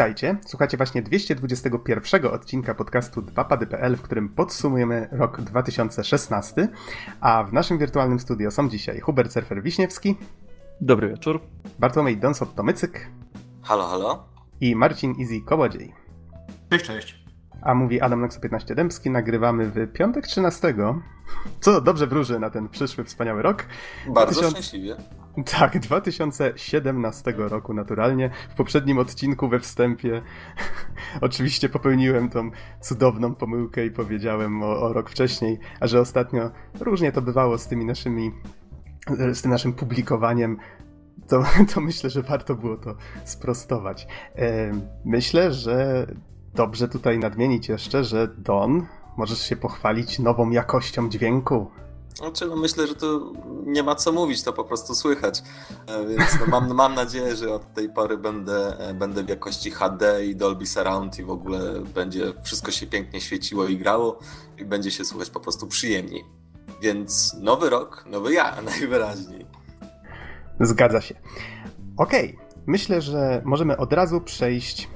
Witajcie, słuchacie właśnie 221 odcinka podcastu 2pady.pl, w którym podsumujemy rok 2016, a w naszym wirtualnym studio są dzisiaj Hubert Surfer-Wiśniewski. Dobry wieczór. Bartłomiej Donsot-Tomycyk. Halo, halo. I Marcin Easy Kołodziej. Cześć, cześć. A mówi Adam Nexo 15 Dębski, nagrywamy w piątek 13, co dobrze wróży na ten przyszły wspaniały rok. Bardzo 2000... szczęśliwie. Tak, 2017 roku naturalnie. W poprzednim odcinku we wstępie oczywiście popełniłem tą cudowną pomyłkę i powiedziałem o, o, rok wcześniej, a że ostatnio różnie to bywało z tymi naszymi, z tym naszym publikowaniem, to, to myślę, że warto było to sprostować. Myślę, że dobrze tutaj nadmienić jeszcze, że Don, możesz się pochwalić nową jakością dźwięku. Znaczy, no myślę, że tu nie ma co mówić, to po prostu słychać. E, więc no mam, mam nadzieję, że od tej pory będę, e, będę w jakości HD i Dolby Surround i w ogóle będzie wszystko się pięknie świeciło i grało i będzie się słuchać po prostu przyjemniej. Więc nowy rok, nowy ja najwyraźniej. Zgadza się. Okej, okay. myślę, że możemy od razu przejść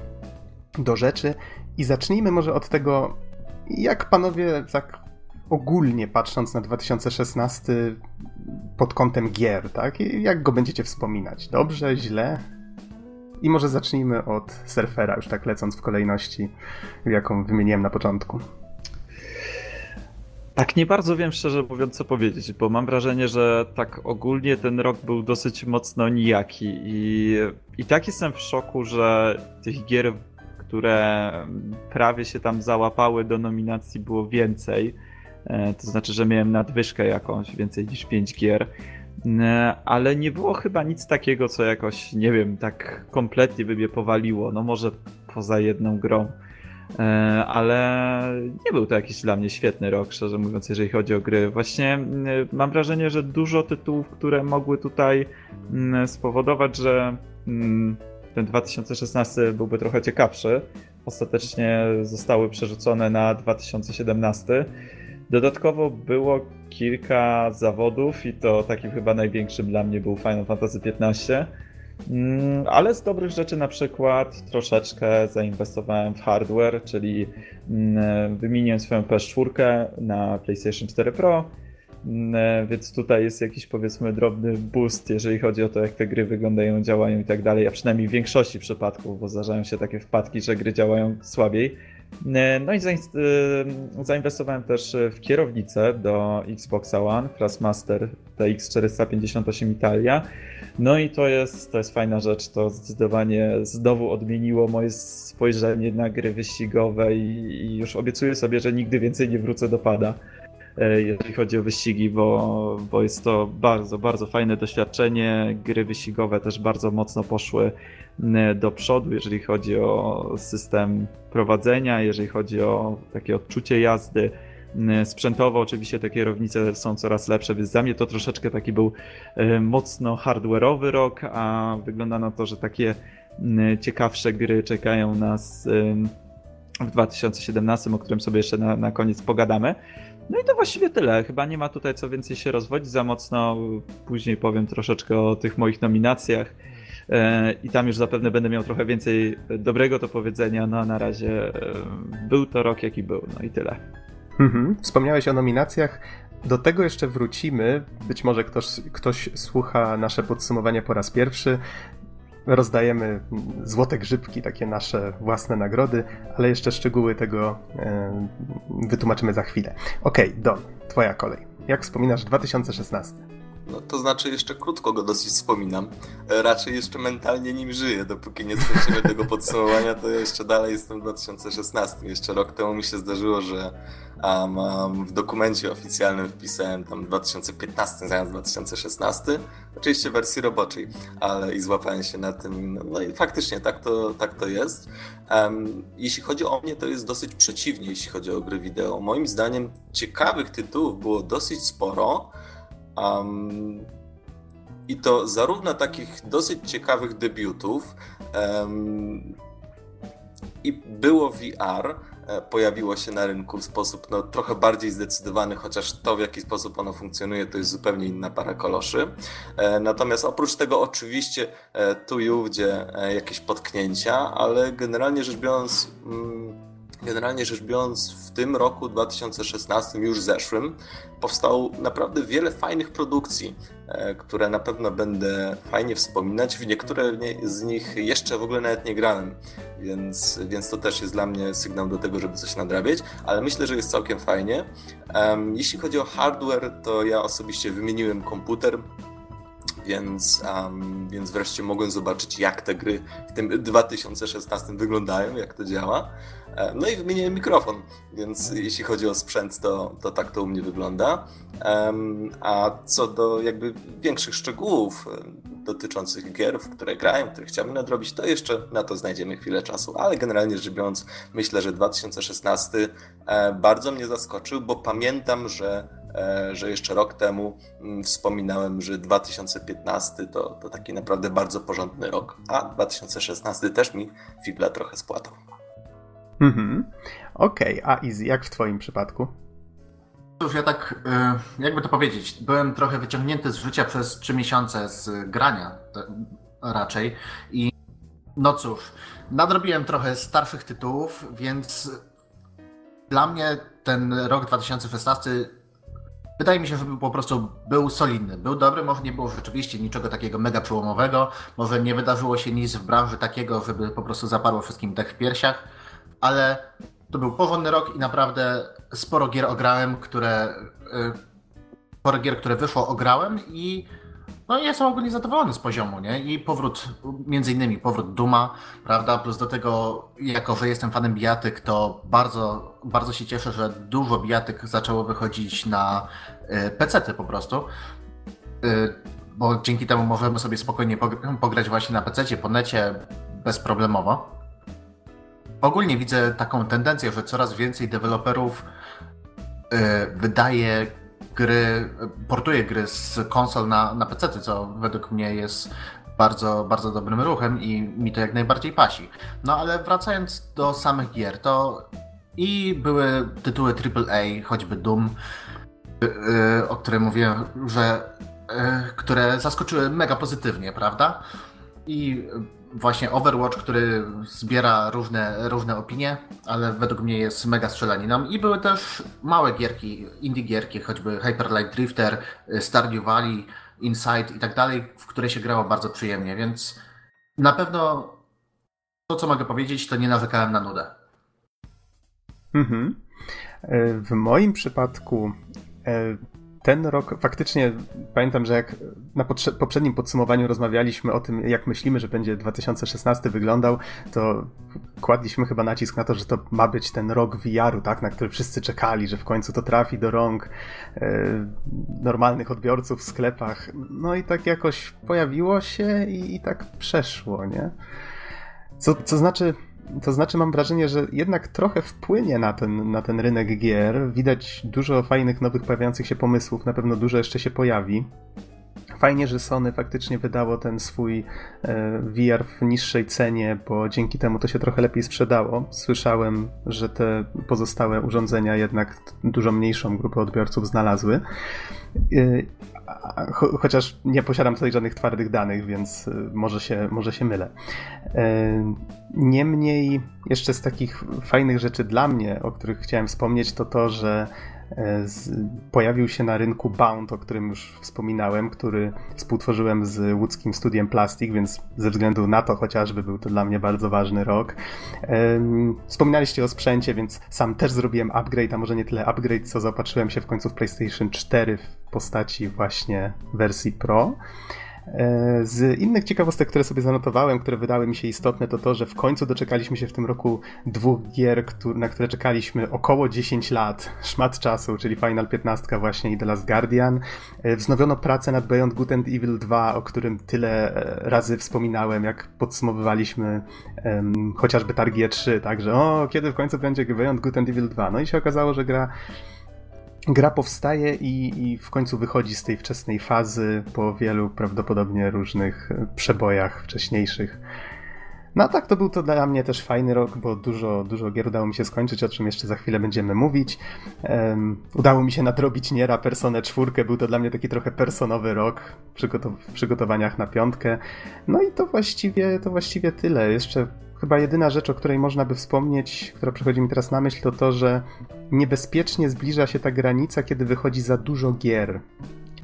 do rzeczy i zacznijmy może od tego, jak panowie tak ogólnie patrząc na 2016 pod kątem gier, tak? Jak go będziecie wspominać? Dobrze, źle? I może zacznijmy od surfera, już tak lecąc w kolejności, jaką wymieniłem na początku. Tak, nie bardzo wiem szczerze mówiąc, co powiedzieć, bo mam wrażenie, że tak ogólnie ten rok był dosyć mocno nijaki i, i tak jestem w szoku, że tych gier, które prawie się tam załapały do nominacji było więcej. E, to znaczy, że miałem nadwyżkę jakąś, więcej niż 5 gier. E, ale nie było chyba nic takiego, co jakoś, nie wiem, tak kompletnie by mnie powaliło. No może poza jedną grą. E, ale nie był to jakiś dla mnie świetny rok, szczerze mówiąc, jeżeli chodzi o gry. Właśnie mam wrażenie, że dużo tytułów, które mogły tutaj spowodować, że ten 2016 byłby trochę ciekawszy, ostatecznie zostały przerzucone na 2017. Dodatkowo było kilka zawodów i to takim chyba największym dla mnie był Final Fantasy XV. Mm, ale z dobrych rzeczy na przykład troszeczkę zainwestowałem w hardware, czyli mm, wymieniłem swoją PS4 na PlayStation 4 Pro, więc tutaj jest jakiś powiedzmy drobny boost, jeżeli chodzi o to, jak te gry wyglądają, działają i tak dalej, a przynajmniej w większości przypadków, bo zdarzają się takie wpadki, że gry działają słabiej. E, no i e, zainwestowałem też w kierownicę do Xboxa One, Classmaster TX458 Italia. No i to jest, to jest fajna rzecz, to zdecydowanie znowu odmieniło moje spojrzenie na gry wyścigowe i, i już obiecuję sobie, że nigdy więcej nie wrócę do pada e, jeżeli chodzi o wyścigi, bo, bo jest to bardzo, bardzo fajne doświadczenie. Gry wyścigowe też bardzo mocno poszły do przodu, jeżeli chodzi o system prowadzenia, jeżeli chodzi o takie odczucie jazdy. Sprzętowo oczywiście te kierownice są coraz lepsze, więc dla mnie to troszeczkę taki był e, mocno hardware'owy rok, a wygląda na to, że takie ciekawsze gry czekają nas w 2017, o którym sobie jeszcze na, na koniec pogadamy. No i to właściwie tyle. Chyba nie ma tutaj co więcej się rozwodzić za mocno. Później powiem troszeczkę o tych moich nominacjach E, i tam już zapewne będę miał trochę więcej dobrego do powiedzenia, no na razie e, był to rok jaki był, no i tyle. Mhm. Wspomniałeś o nominacjach. Do tego jeszcze wrócimy. Być może ktoś, ktoś słucha nasze podsumowanie po raz pierwszy. Rozdajemy złote grzybki, takie nasze własne nagrody, ale jeszcze szczegóły tego e, wytłumaczymy za chwilę. Okej, okay, Don, twoja kolej. Jak wspominasz 2016? No to znaczy jeszcze krótko go dosyć wspominam. E, raczej jeszcze mentalnie nim żyję. Dopóki nie skończymy tego podsumowania, to jeszcze dalej jestem w 2016. Jeszcze rok temu mi się zdarzyło, że um, w dokumencie oficjalnym wpisałem tam 2015 zamiast 2016. Oczywiście w wersji roboczej, ale i złapałem się na tym. No i faktycznie tak to, tak to jest. Um, jeśli chodzi o mnie, to jest dosyć przeciwnie, jeśli chodzi o gry wideo. Moim zdaniem ciekawych tytułów było dosyć sporo. Um, I to zarówno takich dosyć ciekawych debiutów, um, i było VR, e, pojawiło się na rynku w sposób no, trochę bardziej zdecydowany, chociaż to w jaki sposób ono funkcjonuje to jest zupełnie inna para koloszy. E, natomiast oprócz tego oczywiście tu i ówdzie jakieś potknięcia, ale generalnie rzecz biorąc mm, Generalnie rzecz biorąc, w tym roku 2016, już zeszłym, powstało naprawdę wiele fajnych produkcji, e, które na pewno będę fajnie wspominać. W niektóre z nich jeszcze w ogóle nawet nie grałem, więc, więc to też jest dla mnie sygnał do tego, żeby coś nadrabiać, ale myślę, że jest całkiem fajnie. Jeśli chodzi o hardware, to ja osobiście wymieniłem komputer, więc, um, więc wreszcie mogłem zobaczyć, jak te gry w tym 2016 wyglądają, jak to działa. E, no i wymieniłem mikrofon, więc jeśli chodzi o sprzęt, to, to tak to u mnie wygląda. A co do jakby większych szczegółów e, dotyczących gier, w które grałem, które chciałbym nadrobić, to jeszcze na to znajdziemy chwilę czasu. Ale generalnie rzecz biorąc, myślę, że 2016 e, bardzo mnie zaskoczył, bo pamiętam, że że jeszcze rok temu mm, wspominałem, że 2015 to, to taki naprawdę bardzo porządny rok, a 2016 też mi figla trochę spłatał. Mhm. Okej, okay. a Izzy, jak w twoim przypadku? Cóż, ja tak, y, jakby to powiedzieć, byłem trochę wyciągnięty z życia przez trzy miesiące z grania raczej i no cóż, nadrobiłem trochę starszych tytułów, więc dla mnie ten rok 2016 wydaje mi się, że po prostu był solidny. Był dobry, może nie było rzeczywiście niczego takiego mega przełomowego, może nie wydarzyło się nic w branży takiego, żeby po prostu zaparło wszystkim dech w piersiach, ale to był porządny rok i naprawdę sporo gier ograłem, które y, sporo gier, które wyszło, ograłem i no jestem ogólnie zadowolony z poziomu, nie? I powrót, między innymi powrót Duma, prawda? Plus do tego, jako że jestem fanem bijatyk, to bardzo, bardzo się cieszę, że dużo bijatyk zaczęło wychodzić na y, PC-ty po prostu. Y, bo dzięki temu możemy sobie spokojnie pograć właśnie na PC, po necie bezproblemowo. Ogólnie widzę taką tendencję, że coraz więcej deweloperów yy, wydaje gry, portuje gry z konsol na, na PC, co według mnie jest bardzo, bardzo dobrym ruchem i mi to jak najbardziej pasi. No ale wracając do samych gier, to i były tytuły AAA, choćby Doom, yy, o których mówiłem, że które zaskoczyły mega pozytywnie, prawda? I właśnie Overwatch, który zbiera różne, różne opinie, ale według mnie jest mega strzelaniną. I były też małe gierki, indie gierki, choćby Hyper Light Drifter, Stardew Valley, Inside i tak dalej, w które się grało bardzo przyjemnie, więc na pewno to, co mogę powiedzieć, to nie narzekałem na nudę. Mhm. E, w moim przypadku e, ten rok faktycznie pamiętam, że jak na poprzednim podsumowaniu rozmawialiśmy o tym, jak myślimy, że będzie 2016 wyglądał, to kładliśmy chyba nacisk na to, że to ma być ten rok VR-u, tak, na który wszyscy czekali, że w końcu to trafi do rąk e, normalnych odbiorców w sklepach. No i tak jakoś pojawiło się i, i tak przeszło, nie? Co, co znaczy, to znaczy mam wrażenie, że jednak trochę wpłynie na ten, na ten rynek gier. Widać dużo fajnych, nowych pojawiających się pomysłów, na pewno dużo jeszcze się pojawi. Fajnie, że Sony faktycznie wydało ten swój e, VR w niższej cenie, bo dzięki temu to się trochę lepiej sprzedało. Słyszałem, że te pozostałe urządzenia jednak dużo mniejszą grupę odbiorców znalazły. E, chociaż nie posiadam tutaj żadnych twardych danych, więc y, może się, może się mylę. E, niemniej, jeszcze z takich fajnych rzeczy dla mnie, o których chciałem wspomnieć, to to, że pojawił się na rynku Bound, o którym już wspominałem, który współtworzyłem z łódzkim studiem Plastik, więc ze względu na to chociażby był to dla mnie bardzo ważny rok. Wspominaliście o sprzęcie, więc sam też zrobiłem upgrade, a może nie tyle upgrade, co zaopatrzyłem się w końcu w PlayStation 4 w postaci właśnie wersji Pro. E, z innych ciekawostek, które sobie zanotowałem, które wydały mi się istotne, to to, że w końcu doczekaliśmy się w tym roku dwóch gier, na które czekaliśmy około 10 lat, szmat czasu, czyli Final 15 właśnie i The Last Guardian. E, wznowiono pracę nad Beyond Good and Evil 2, o którym tyle e, razy wspominałem, jak podsumowywaliśmy um, chociażby targi E3, także o, kiedy w końcu będzie Beyond Good and Evil 2. No i się okazało, że gra gra powstaje i, i, w końcu wychodzi z tej wczesnej fazy po wielu prawdopodobnie różnych przebojach wcześniejszych. No a tak, to był to dla mnie też fajny rok, bo dużo, dużo gier udało mi się skończyć, o czym jeszcze za chwilę będziemy mówić. Um, udało mi się nadrobić Niera Personę czwórkę, był to dla mnie taki trochę personowy rok w przygotowaniach na piątkę. No i to właściwie, to właściwie tyle. Jeszcze chyba jedyna rzecz, o której można by wspomnieć, która przychodzi mi teraz na myśl, to to, że niebezpiecznie zbliża się ta granica, kiedy wychodzi za dużo gier.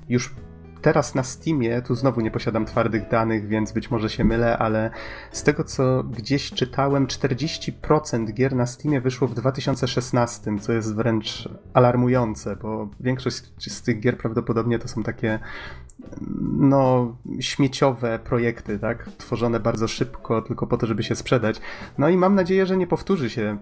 Już teraz na Steamie, tu znowu nie posiadam twardych danych, więc być może się mylę, ale z tego co gdzieś czytałem, 40% gier na Steamie wyszło w 2016, co jest wręcz alarmujące, bo większość z tych gier prawdopodobnie to są takie no, śmieciowe projekty, tak? Tworzone bardzo szybko, tylko po to, żeby się sprzedać. No i mam nadzieję, że nie powtórzy się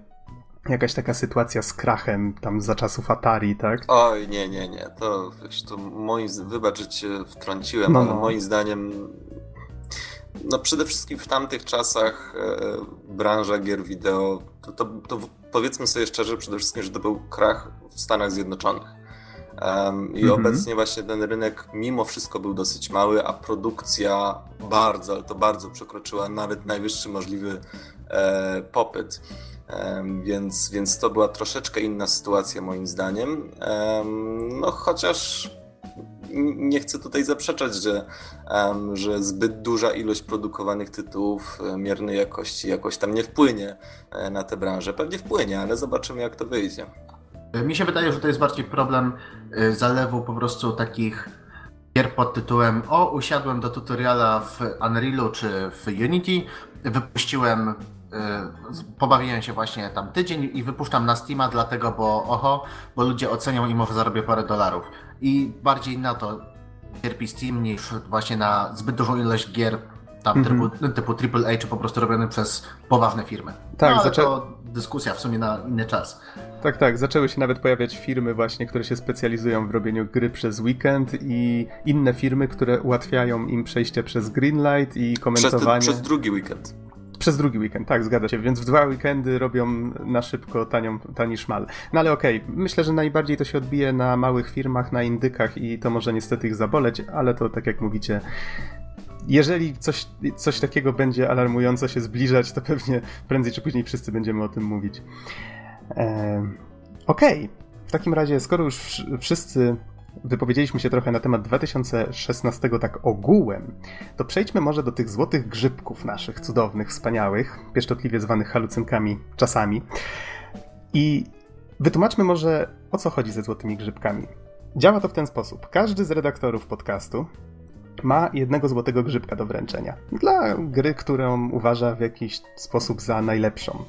jakaś taka sytuacja z krachem tam za czasów Atari, tak? Oj, nie, nie, nie. To, wiesz, to moim, wybacz, że cię wtrąciłem, no, no. ale moim zdaniem no przede wszystkim w tamtych czasach e, branża gier wideo, to, to, to, powiedzmy sobie szczerze przede wszystkim, że to był krach w Stanach Zjednoczonych. Um, I mhm. obecnie właśnie ten rynek mimo wszystko był dosyć mały, a produkcja bardzo, ale to bardzo przekroczyła nawet najwyższy możliwy e, popyt. Więc, więc to była troszeczkę inna sytuacja moim zdaniem. No chociaż nie chcę tutaj zaprzeczać, że, że zbyt duża ilość produkowanych tytułów e, miernej jakości jakoś tam nie wpłynie e, na tę branżę. Pewnie wpłynie, ale zobaczymy jak to wyjdzie. Mi się wydaje, że to jest bardziej problem e, zalewu po prostu takich gier pod tytułem o, usiadłem do tutoriala w Unrealu czy w Unity, wypuściłem pobawiłem się właśnie tam tydzień i wypuszczam na Steama, dlatego, bo oho, bo ludzie ocenią i może zarobię parę dolarów. I bardziej na to cierpi Steam niż właśnie na zbyt dużą ilość gier tam mm -hmm. typu, typu AAA, czy po prostu robiony przez poważne firmy. Tak, no, ale zaczę... to dyskusja w sumie na inny czas. Tak, tak. Zaczęły się nawet pojawiać firmy właśnie, które się specjalizują w robieniu gry przez weekend i inne firmy, które ułatwiają im przejście przez Greenlight i komentowanie. Przez, przez drugi weekend. Przez drugi weekend, tak, zgadza się. Więc w dwa weekendy robią na szybko tanią, tani szmal. No ale okej, okay. myślę, że najbardziej to się odbije na małych firmach, na indykach i to może niestety ich zaboleć, ale to tak jak mówicie, jeżeli coś, coś takiego będzie alarmująco się zbliżać, to pewnie prędzej czy później wszyscy będziemy o tym mówić. Eee, Okej, okay. w takim razie, skoro już wszyscy wypowiedzieliśmy się trochę na temat 2016 tak ogółem, to przejdźmy może do tych złotych grzybków naszych, cudownych, wspaniałych, pieszczotliwie zwanych halucynkami czasami. I wytłumaczmy może, o co chodzi ze złotymi grzybkami. Działa to w ten sposób. Każdy z redaktorów podcastu ma jednego złotego grzybka do wręczenia. Dla gry, którą uważa w jakiś sposób za najlepszą.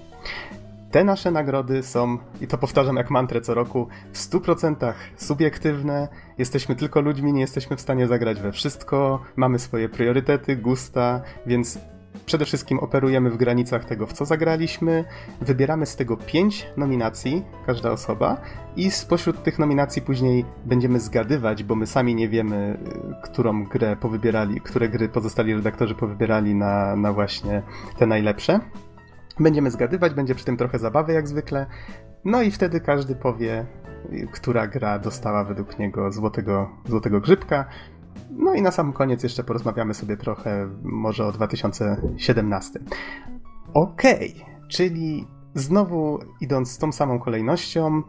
Te nasze nagrody są, i to powtarzam jak mantrę co roku, w 100% subiektywne. Jesteśmy tylko ludźmi, nie jesteśmy w stanie zagrać we wszystko, mamy swoje priorytety, gusta, więc przede wszystkim operujemy w granicach tego, w co zagraliśmy. Wybieramy z tego 5 nominacji, każda osoba, i spośród tych nominacji później będziemy zgadywać, bo my sami nie wiemy, którą grę powybierali, które gry pozostali redaktorzy powybierali na, na właśnie te najlepsze. Będziemy zgadywać, będzie przy tym trochę zabawy jak zwykle. No i wtedy każdy powie, która gra dostała według niego złotego, złotego grzybka. No i na sam koniec jeszcze porozmawiamy sobie trochę może o 2017. Okej, okay, czyli znowu idąc tą samą kolejnością,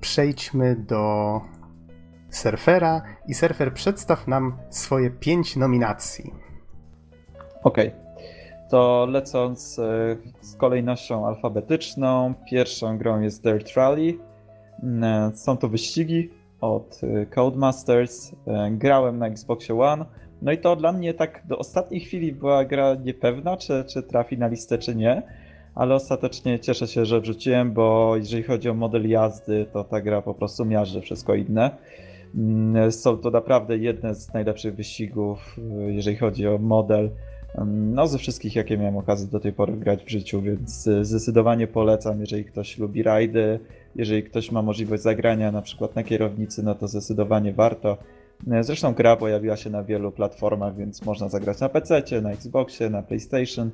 przejdźmy do surfera i surfer przedstaw nam swoje pięć nominacji. Okej. Okay to lecąc e, z kolejnością alfabetyczną, pierwszą grą jest Dirt Rally. Mm, e, są to wyścigi od e, Codemasters. Grałem na Xboxie One. No i to dla mnie tak do ostatniej chwili była gra niepewna, czy, czy trafi na listę, czy nie. Ale ostatecznie cieszę się, że wrzuciłem, bo jeżeli chodzi o model jazdy, to ta gra po prostu miażdży wszystko inne. Mm, są to naprawdę jedne z najlepszych wyścigów, jeżeli chodzi o model no, ze wszystkich, jakie miałem okazję do tej pory grać w życiu, więc e, zdecydowanie polecam, jeżeli ktoś lubi rajdy, jeżeli ktoś ma możliwość zagrania na przykład na kierownicy, no to zdecydowanie warto. E, zresztą gra pojawiła się na wielu platformach, więc można zagrać na PC, na Xboxie, na PlayStation,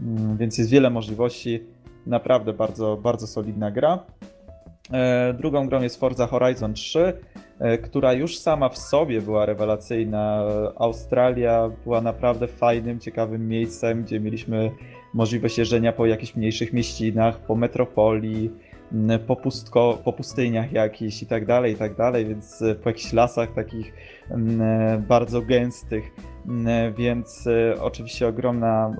mm, więc jest wiele możliwości. Naprawdę bardzo, bardzo solidna gra. E, drugą grą jest Forza Horizon 3. E, która już sama w sobie była rewelacyjna. Australia była naprawdę fajnym, ciekawym miejscem, gdzie mieliśmy możliwość jeżdżenia po jakichś mniejszych mieścinach, po metropolii, po, pustko, po pustyniach jakichś i tak dalej, i tak dalej, więc e, po jakichś lasach takich e, bardzo gęstych, więc oczywiście ogromna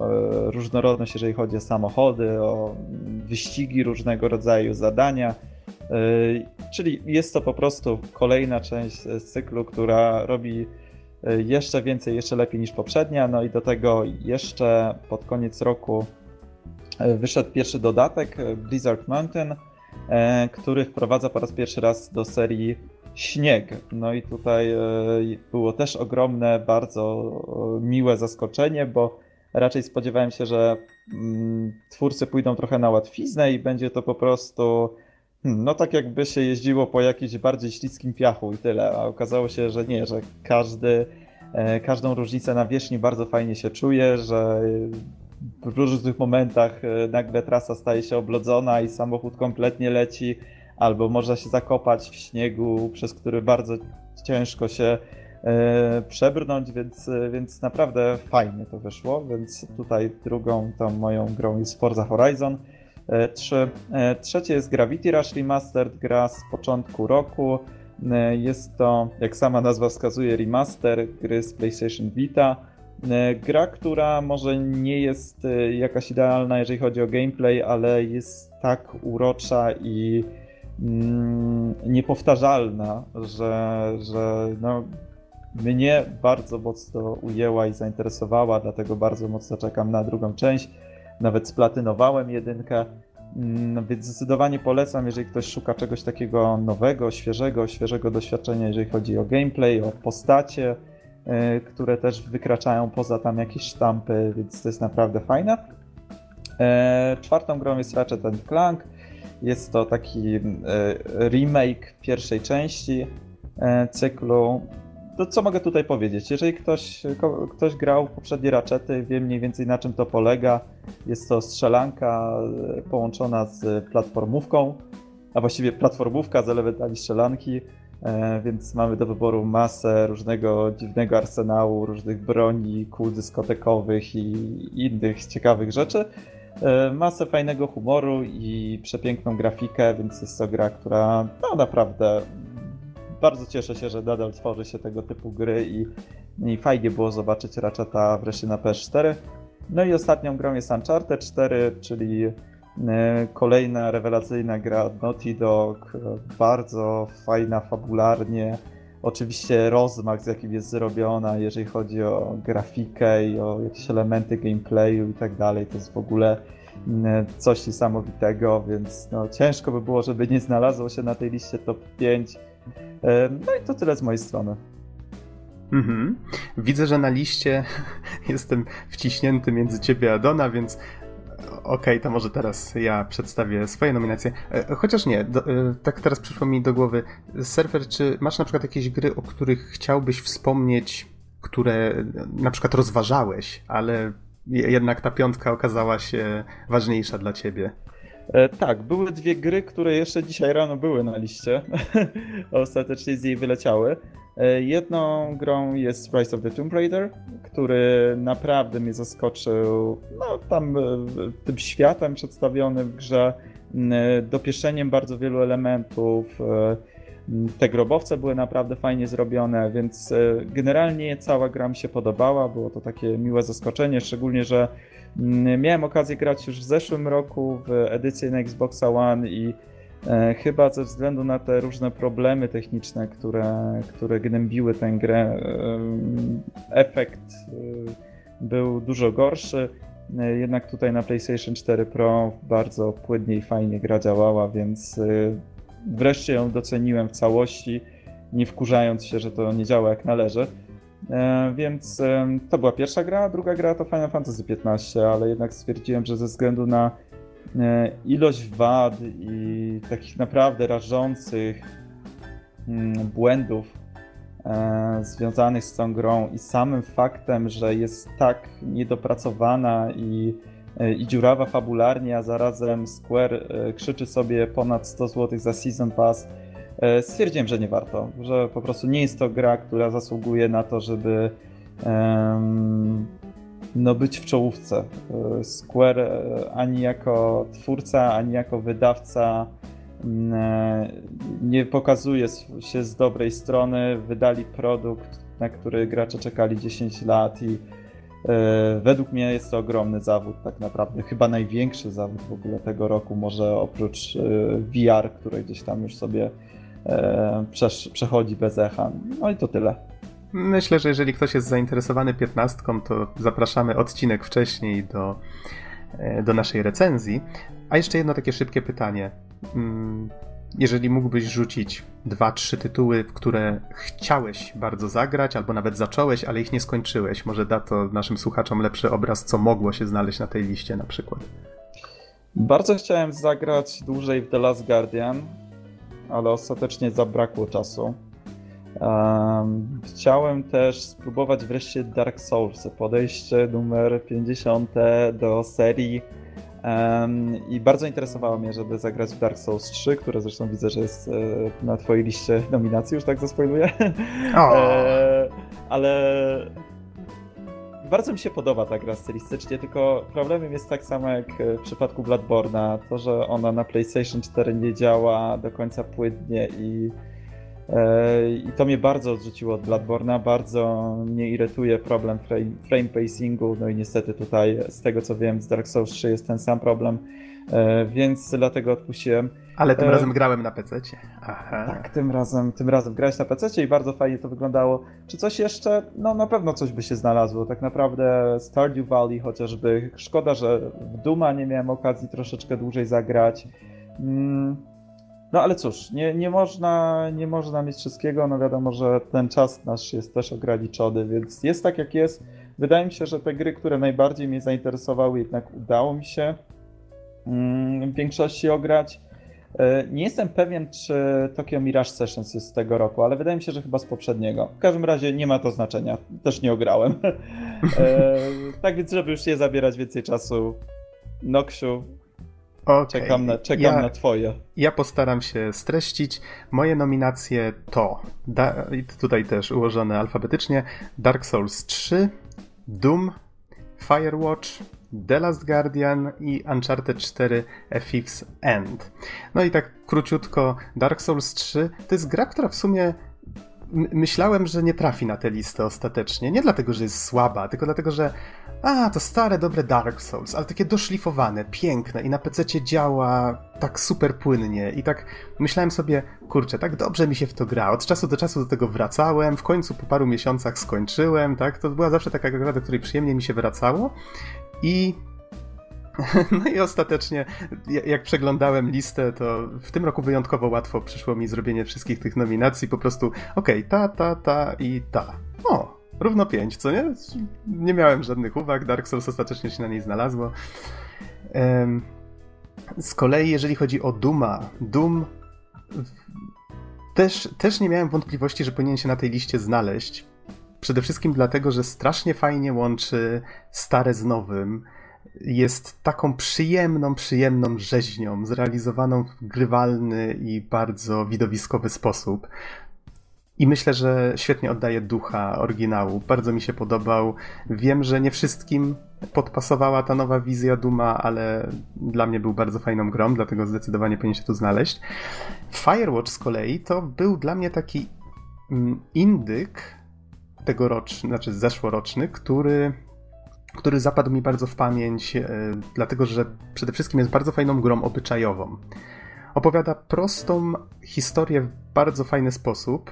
różnorodność, jeżeli chodzi o samochody, o wyścigi różnego rodzaju, zadania, czyli jest to po prostu kolejna część cyklu, która robi jeszcze więcej, jeszcze lepiej niż poprzednia, no i do tego jeszcze pod koniec roku wyszedł pierwszy dodatek Blizzard Mountain, E, który wprowadza po raz pierwszy raz do serii śnieg. No i tutaj e, było też ogromne, bardzo e, miłe zaskoczenie, bo raczej spodziewałem się, że mm, twórcy pójdą trochę na łatwiznę i będzie to po prostu no tak jakby się jeździło po jakimś bardziej śliskim piachu i tyle, a okazało się, że nie, że każdy, każdą różnicę na wierzchni bardzo fajnie się czuje, że w różnych momentach e, nagle trasa staje się oblodzona i samochód kompletnie leci, albo można się zakopać w śniegu, przez który bardzo ciężko się e, przebrnąć, więc, e, więc naprawdę fajnie to wyszło, więc tutaj drugą tą moją grą jest Forza Horizon 3. Trzecie jest Gravity Rush Remastered, gra z początku roku. Jest to, jak sama nazwa wskazuje, remaster gry z PlayStation Vita. E, gra, która może nie jest e, jakaś idealna, jeżeli chodzi o gameplay, ale jest tak urocza i mm, niepowtarzalna, że, że no, mnie bardzo mocno ujęła i zainteresowała, dlatego bardzo mocno czekam na drugą część. Nawet splatynowałem jedynkę, mm, więc zdecydowanie polecam, jeżeli ktoś szuka czegoś takiego nowego, świeżego, świeżego doświadczenia, jeżeli chodzi o gameplay, o postacie, E, które też wykraczają poza tam jakieś sztampy, więc to jest naprawdę fajne. E, czwartą grą jest Ratchet Clank. Jest to taki e, remake pierwszej części cyklu. To co mogę tutaj powiedzieć? Jeżeli ktoś, ktoś grał poprzednie Ratchety, wie mniej więcej na czym to polega. Jest to strzelanka połączona z platformówką, a właściwie platformówka z elementami strzelanki. E, więc mamy do wyboru masę różnego dziwnego arsenału, różnych broni, kul dyskotekowych i innych ciekawych rzeczy. E, masę fajnego humoru i przepiękną grafikę, więc jest to gra, która no naprawdę bardzo cieszę się, że nadal tworzy się tego typu gry i, i fajnie było zobaczyć Ratcheta wreszcie na PS4. No i ostatnią grą jest Uncharted 4, czyli E, kolejna rewelacyjna gra od Naughty Dog, bardzo fajna fabularnie. Oczywiście rozmach, z jakim jest zrobiona, jeżeli chodzi o grafikę i o jakieś elementy gameplayu i tak dalej, to jest w ogóle mm, coś niesamowitego, więc no, ciężko by było, żeby nie znalazło się na tej liście top 5. E, no i to tyle z mojej strony. Mhm. Widzę, że na liście jestem wciśnięty między ciebie a Dona, więc Okej, okay, to może teraz ja przedstawię swoje nominacje. E, chociaż nie, do, e, tak teraz przyszło mi do głowy. Surfer, czy masz na przykład jakieś gry, o których chciałbyś wspomnieć, które na przykład rozważałeś, ale jednak ta piątka okazała się ważniejsza dla ciebie? E, tak, były dwie gry, które jeszcze dzisiaj rano były na liście. Ostatecznie z niej wyleciały. E, jedną grą jest Rise of the Tomb Raider, który naprawdę mnie zaskoczył no, tam e, tym światem przedstawionym w grze, dopieszeniem bardzo wielu elementów. Te grobowce były naprawdę fajnie zrobione, więc generalnie cała gra mi się podobała. Było to takie miłe zaskoczenie, szczególnie, że miałem okazję grać już w zeszłym roku w edycję na Xboxa One i E, chyba ze względu na te różne problemy techniczne, które, które gnębiły tę grę, e, efekt e, był dużo gorszy. Jednak tutaj na PlayStation 4 Pro bardzo płynnie i fajnie gra działała, więc wreszcie ją doceniłem w całości, nie wkurzając się, że to nie działa jak należy. Więc to była pierwsza gra, druga gra to Final Fantasy XV, ale jednak stwierdziłem, że ze względu na E, ilość wad i takich naprawdę rażących mm, błędów e, związanych z tą grą i samym faktem, że jest tak niedopracowana i, e, i dziurawa fabularnie, a zarazem Square krzyczy sobie ponad 100 zł za Season Pass, stwierdziłem, że nie warto, że po prostu nie jest to gra, która zasługuje na to, żeby no być w czołówce. Square ani jako twórca, ani jako wydawca mm, nie pokazuje się z dobrej strony. Wydali produkt, na który gracze czekali 10 lat i E, według mnie jest to ogromny zawód, tak naprawdę. Chyba największy zawód w ogóle tego roku, może oprócz e, VR, który gdzieś tam już sobie e, przechodzi bez echa. No i to tyle. Myślę, że jeżeli ktoś jest zainteresowany piętnastką, to zapraszamy odcinek wcześniej do, do naszej recenzji. A jeszcze jedno takie szybkie pytanie. Jeżeli mógłbyś rzucić dwa, trzy tytuły, w które chciałeś bardzo zagrać, albo nawet zacząłeś, ale ich nie skończyłeś, może da to naszym słuchaczom lepszy obraz, co mogło się znaleźć na tej liście na przykład. Bardzo chciałem zagrać dłużej w The Last Guardian, ale ostatecznie zabrakło czasu. Um, chciałem też spróbować wreszcie Dark Souls, podejście numer 50 do serii i bardzo interesowało mnie, żeby zagrać w Dark Souls 3, które zresztą widzę, że jest e, na twojej liście nominacji, już tak zaspoiluję. E, ale bardzo mi się podoba ta gra stylistycznie, tylko problemem jest tak samo jak w przypadku Bloodborne'a, to, że ona na PlayStation 4 nie działa do końca płynnie i E, I to mnie bardzo odrzuciło od Bloodborne'a, bardzo mnie irytuje problem frame, frame pacingu, no i niestety tutaj z tego co wiem z Dark Souls 3 jest ten sam problem, e, więc dlatego odpuściłem. Ale tym e... razem grałem na PC. Tak, tym razem, tym razem grałeś na PC i bardzo fajnie to wyglądało. Czy coś jeszcze? No na pewno coś by się znalazło. Tak naprawdę Stardew Valley chociażby. Szkoda, że w Duma nie miałem okazji troszeczkę dłużej zagrać. Mm no ale cóż, nie, nie, można, nie można mieć wszystkiego, no wiadomo, że ten czas nasz jest też ograniczony, więc jest tak jak jest. Wydaje mi się, że te gry, które najbardziej mnie zainteresowały, jednak udało mi się mm, w większości ograć. E, nie jestem pewien, czy Tokyo Mirage Sessions jest z tego roku, ale wydaje mi się, że chyba z poprzedniego. W każdym razie nie ma to znaczenia, też nie ograłem. E, tak więc, żeby już nie zabierać więcej czasu, Noksiu, Okay. Czekam, na, czekam ja, na twoje. Ja postaram się streścić. Moje nominacje to, da, tutaj też ułożone alfabetycznie, Dark Souls 3, Doom, Firewatch, The Last Guardian i Uncharted 4 FX End. No i tak króciutko, Dark Souls 3 to jest gra, która w sumie myślałem, że nie trafi na tę listę ostatecznie. Nie dlatego, że jest słaba, tylko dlatego, że a, to stare, dobre Dark Souls, ale takie doszlifowane, piękne i na PC działa tak super płynnie i tak myślałem sobie, kurczę, tak dobrze mi się w to gra. Od czasu do czasu do tego wracałem, w końcu po paru miesiącach skończyłem, tak? To była zawsze taka gra, do której przyjemnie mi się wracało i no i ostatecznie, jak przeglądałem listę, to w tym roku wyjątkowo łatwo przyszło mi zrobienie wszystkich tych nominacji. Po prostu, okej, okay, ta, ta, ta i ta. O, równo pięć, co nie? Nie miałem żadnych uwag. Dark Souls ostatecznie się na niej znalazło. Z kolei, jeżeli chodzi o Duma, Doom też, też nie miałem wątpliwości, że powinien się na tej liście znaleźć. Przede wszystkim dlatego, że strasznie fajnie łączy stare z nowym jest taką przyjemną, przyjemną rzeźnią, zrealizowaną w grywalny i bardzo widowiskowy sposób. I myślę, że świetnie oddaje ducha oryginału. Bardzo mi się podobał. Wiem, że nie wszystkim podpasowała ta nowa wizja Duma, ale dla mnie był bardzo fajną grą, dlatego zdecydowanie powinien się tu znaleźć. Firewatch z kolei to był dla mnie taki mm, indyk tegoroczny, znaczy zeszłoroczny, który który zapadł mi bardzo w pamięć, e, dlatego że przede wszystkim jest bardzo fajną grą obyczajową. Opowiada prostą historię w bardzo fajny sposób,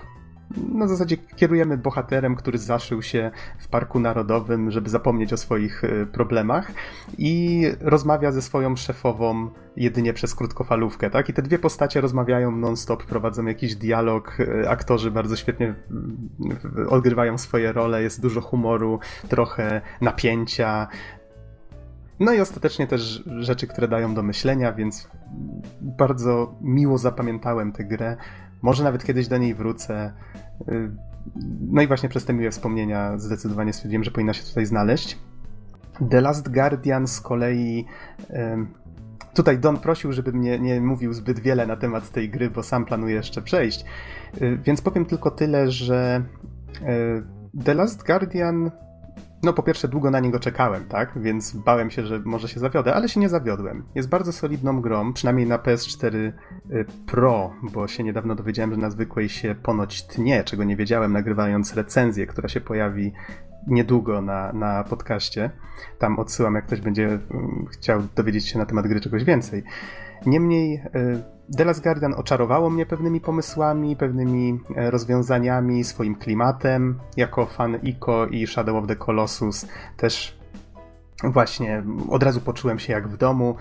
na zasadzie kierujemy bohaterem, który zaszył się w parku narodowym, żeby zapomnieć o swoich y, problemach i rozmawia ze swoją szefową jedynie przez krótkofalówkę, tak? I te dwie postacie rozmawiają non-stop, prowadzą jakiś dialog, y, aktorzy bardzo świetnie y, odgrywają swoje role, jest dużo humoru, trochę napięcia, no i ostatecznie też rzeczy, które dają do myślenia, więc bardzo miło zapamiętałem tę grę. Może nawet kiedyś do niej wrócę. Y, no i właśnie przez te miłe wspomnienia zdecydowanie stwierdziłem, że powinna się tutaj znaleźć. The Last Guardian z kolei. Tutaj Don prosił, żebym nie, nie mówił zbyt wiele na temat tej gry, bo sam planuję jeszcze przejść. Y, więc powiem tylko tyle, że y, The Last Guardian no po pierwsze długo na niego czekałem, tak? Więc bałem się, że może się zawiodę, ale się nie zawiodłem. Jest bardzo solidną grą, przynajmniej na PS4 y, Pro, bo się niedawno dowiedziałem, że na zwykłej się ponoć tnie, czego nie wiedziałem nagrywając recenzję, która się pojawi niedługo na, na podcaście. Tam odsyłam, jak ktoś będzie mm, chciał dowiedzieć się na temat gry czegoś więcej. Niemniej y, The Last Guardian oczarowało mnie pewnymi pomysłami, pewnymi e, rozwiązaniami, swoim klimatem. Jako fan Ico i Shadow of the Colossus też właśnie od razu poczułem się jak w domu.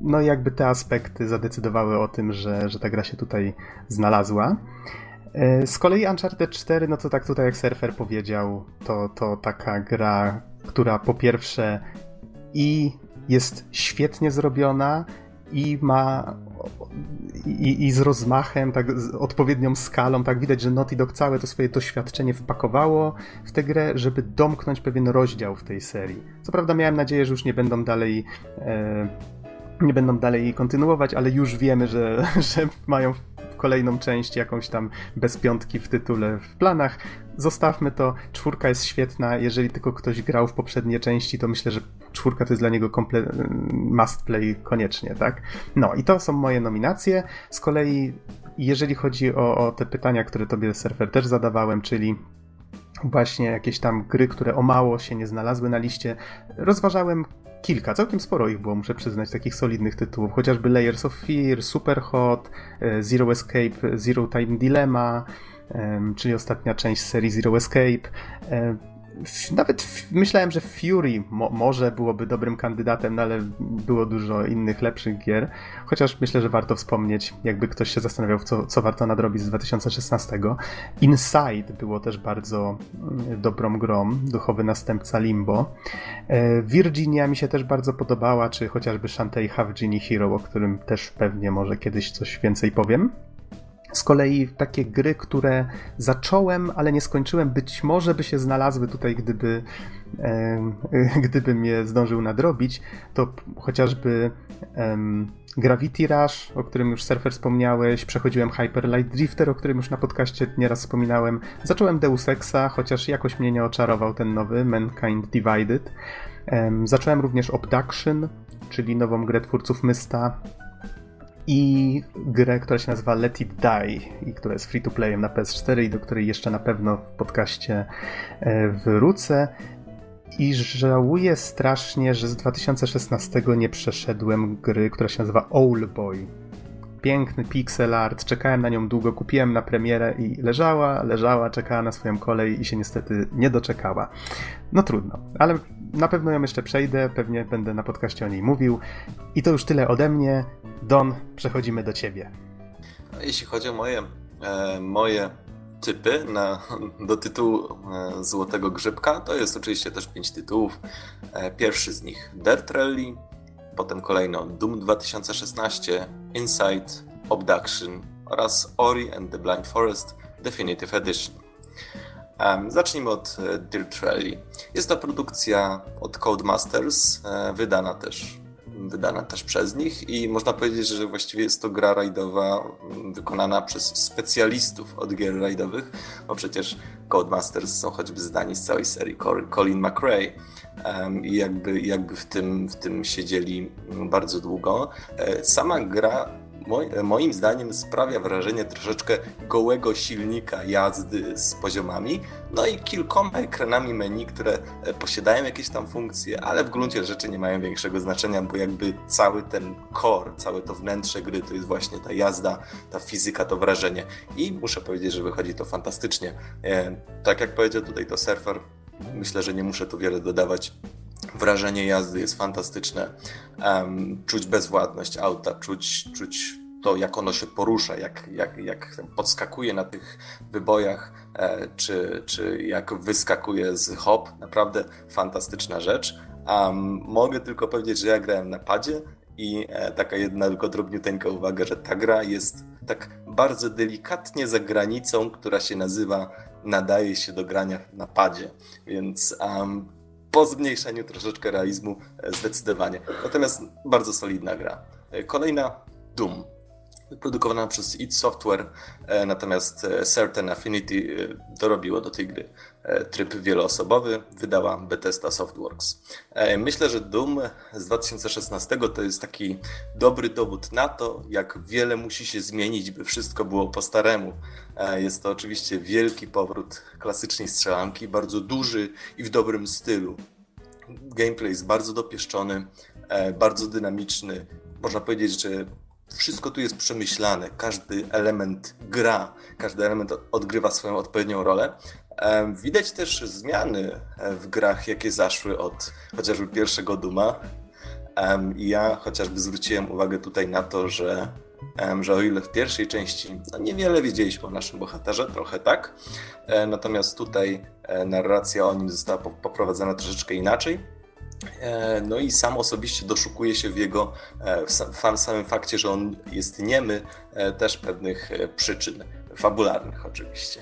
No i jakby te aspekty zadecydowały o tym, że, że ta gra się tutaj znalazła. E, z kolei Uncharted 4, no to tak tutaj jak Surfer powiedział, to, to taka gra, która po pierwsze i jest świetnie zrobiona, i ma i, i, z rozmachem, tak z odpowiednią skalą, tak widać, że Naughty Dog całe to swoje doświadczenie wpakowało w tę grę, żeby domknąć pewien rozdział w tej serii. Co prawda miałem nadzieję, że już nie będą dalej e, nie będą dalej kontynuować, ale już wiemy, że, że mają kolejną część jakąś tam bez piątki w tytule w planach. Zostawmy to, czwórka jest świetna, jeżeli tylko ktoś grał w poprzednie części, to myślę, że czwórka to jest dla niego komple- must play koniecznie, tak? No i to są moje nominacje. Z kolei jeżeli chodzi o, o te pytania, które tobie surfer też zadawałem, czyli właśnie jakieś tam gry, które o mało się nie znalazły na liście, rozważałem kilka, całkiem sporo ich było, muszę przyznać, takich solidnych tytułów, chociażby Layers of Fear, Superhot, e, Zero Escape, Zero Time Dilemma, czyli ostatnia część serii Zero Escape. Nawet myślałem, że Fury mo może byłoby dobrym kandydatem, no ale było dużo innych lepszych gier. Chociaż myślę, że warto wspomnieć, jakby ktoś się zastanawiał, co, co warto nadrobić z 2016. Inside było też bardzo mm, dobrą grą, duchowy następca Limbo. E, Virginia mi się też bardzo podobała, czy chociażby Shantae Have Genie Hero, o którym też pewnie może kiedyś coś więcej powiem. Z kolei takie gry, które zacząłem, ale nie skończyłem, być może by się znalazły tutaj, gdyby, e, gdybym je zdążył nadrobić, to chociażby e, Gravity Rush, o którym już Surfer wspomniałeś, przechodziłem Hyper Light Drifter, o którym już na podcaście nieraz wspominałem, zacząłem Deus Exa, chociaż jakoś mnie nie oczarował ten nowy, Mankind Divided. E, zacząłem również Obduction, czyli nową grę twórców Mysta, i grę, która się nazywa Let It Die i która jest free to playem na PS4 i do której jeszcze na pewno w podcaście e, wrócę. I żałuję strasznie, że z 2016 nie przeszedłem gry, która się nazywa Boy. Piękny pixel art, czekałem na nią długo, kupiłem na premierę i leżała, leżała, czekała na swoją kolej i się niestety nie doczekała. No trudno, ale na pewno ją jeszcze przejdę, pewnie będę na podcaście o niej mówił. I to już tyle ode mnie. Don, przechodzimy do ciebie. Jeśli chodzi o moje, e, moje typy na, do tytułu e, Złotego Grzybka, to jest oczywiście też pięć tytułów. E, pierwszy z nich Dirt Rally, potem kolejno Doom 2016, Inside, Obduction oraz Ori and the Blind Forest Definitive Edition. Um, zacznijmy od e, Dirt Rally. Jest to produkcja od Codemasters, e, wydana też wydana też przez nich i można powiedzieć, że właściwie jest to gra rajdowa wykonana przez specjalistów od gier rajdowych, bo przecież Codemasters są choćby zdani z całej serii Colin McRae i jakby, jakby w, tym, w tym siedzieli bardzo długo. E, sama gra moim zdaniem sprawia wrażenie troszeczkę gołego silnika jazdy z poziomami, no i kilkoma ekranami menu, które e, posiadają jakieś tam funkcje, ale w gruncie rzeczy nie mają większego znaczenia, bo jakby cały ten core, całe to wnętrze gry to jest właśnie ta jazda, ta fizyka, to wrażenie. I muszę powiedzieć, że wychodzi to fantastycznie. E, tak jak powiedział tutaj to surfer, myślę, że nie muszę tu wiele dodawać wrażenie jazdy jest fantastyczne. Czuć bezwładność auta, czuć, czuć to, jak ono się porusza, jak, jak, jak podskakuje na tych wybojach, e, czy, czy jak wyskakuje z hop. Naprawdę fantastyczna rzecz. Um, mogę tylko powiedzieć, że ja grałem na padzie i e, taka jedna tylko drobniuteńka uwaga, że ta gra jest tak bardzo delikatnie za granicą, która się nazywa nadaje się do grania na padzie, więc um, po zmniejszeniu troszeczkę realizmu e, zdecydowanie. Natomiast bardzo solidna gra. E, kolejna Doom. wyprodukowana przez id Software, e, natomiast Certain Affinity dorobiło do tej gry tryb wieloosobowy, wydała Bethesda Softworks. Myślę, że Doom z 2016 to jest taki dobry dowód na to, jak wiele musi się zmienić, by wszystko było po staremu. Jest to oczywiście wielki powrót klasycznej strzelanki, bardzo duży i w dobrym stylu. Gameplay jest bardzo dopieszczony, bardzo dynamiczny. Można powiedzieć, że wszystko tu jest przemyślane, każdy element gra, każdy element odgrywa swoją odpowiednią rolę. Widać też zmiany w grach, jakie zaszły od chociażby pierwszego Duma. I ja chociażby zwróciłem uwagę tutaj na to, że, że o ile w pierwszej części no niewiele wiedzieliśmy o naszym bohaterze, trochę tak, e, natomiast tutaj e, narracja o nim została poprowadzona troszeczkę inaczej. E, no i sam osobiście doszukuje się w jego, w samym fakcie, że on jest niemy, też pewnych przyczyn, fabularnych oczywiście.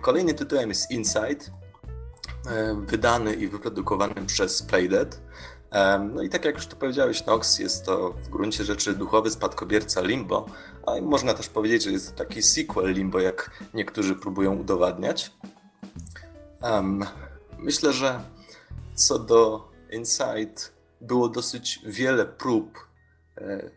Kolejny tytułem jest Inside, wydany i wyprodukowany przez Playdead. No i tak jak już tu powiedziałeś, Nox jest to w gruncie rzeczy duchowy spadkobierca Limbo, a można też powiedzieć, że jest to taki sequel Limbo, jak niektórzy próbują udowadniać. Myślę, że co do Inside było dosyć wiele prób e,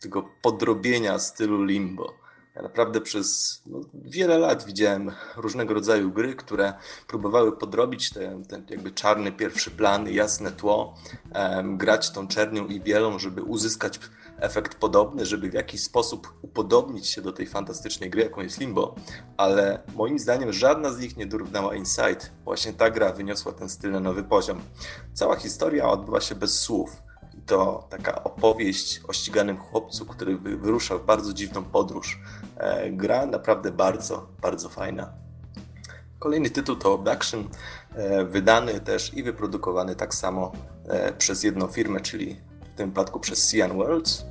tego podrobienia stylu limbo. Ja naprawdę przez no, wiele lat widziałem różnego rodzaju gry, które próbowały podrobić ten, ten jakby czarny pierwszy plan, jasne tło, um, grać tą czernią i bielą, żeby uzyskać efekt podobny, żeby w jakiś sposób upodobnić się do tej fantastycznej gry, jaką jest Limbo, ale moim zdaniem żadna z nich nie dorównała Inside. Właśnie ta gra wyniosła ten styl na nowy poziom. Cała historia odbywa się bez słów. To taka opowieść o ściganym chłopcu, który wyrusza w bardzo dziwną podróż. E, gra naprawdę bardzo, bardzo fajna. Kolejny tytuł to Abduction, e, wydany też i wyprodukowany tak samo e, przez jedną firmę, czyli w tym wypadku przez Cyan Worlds.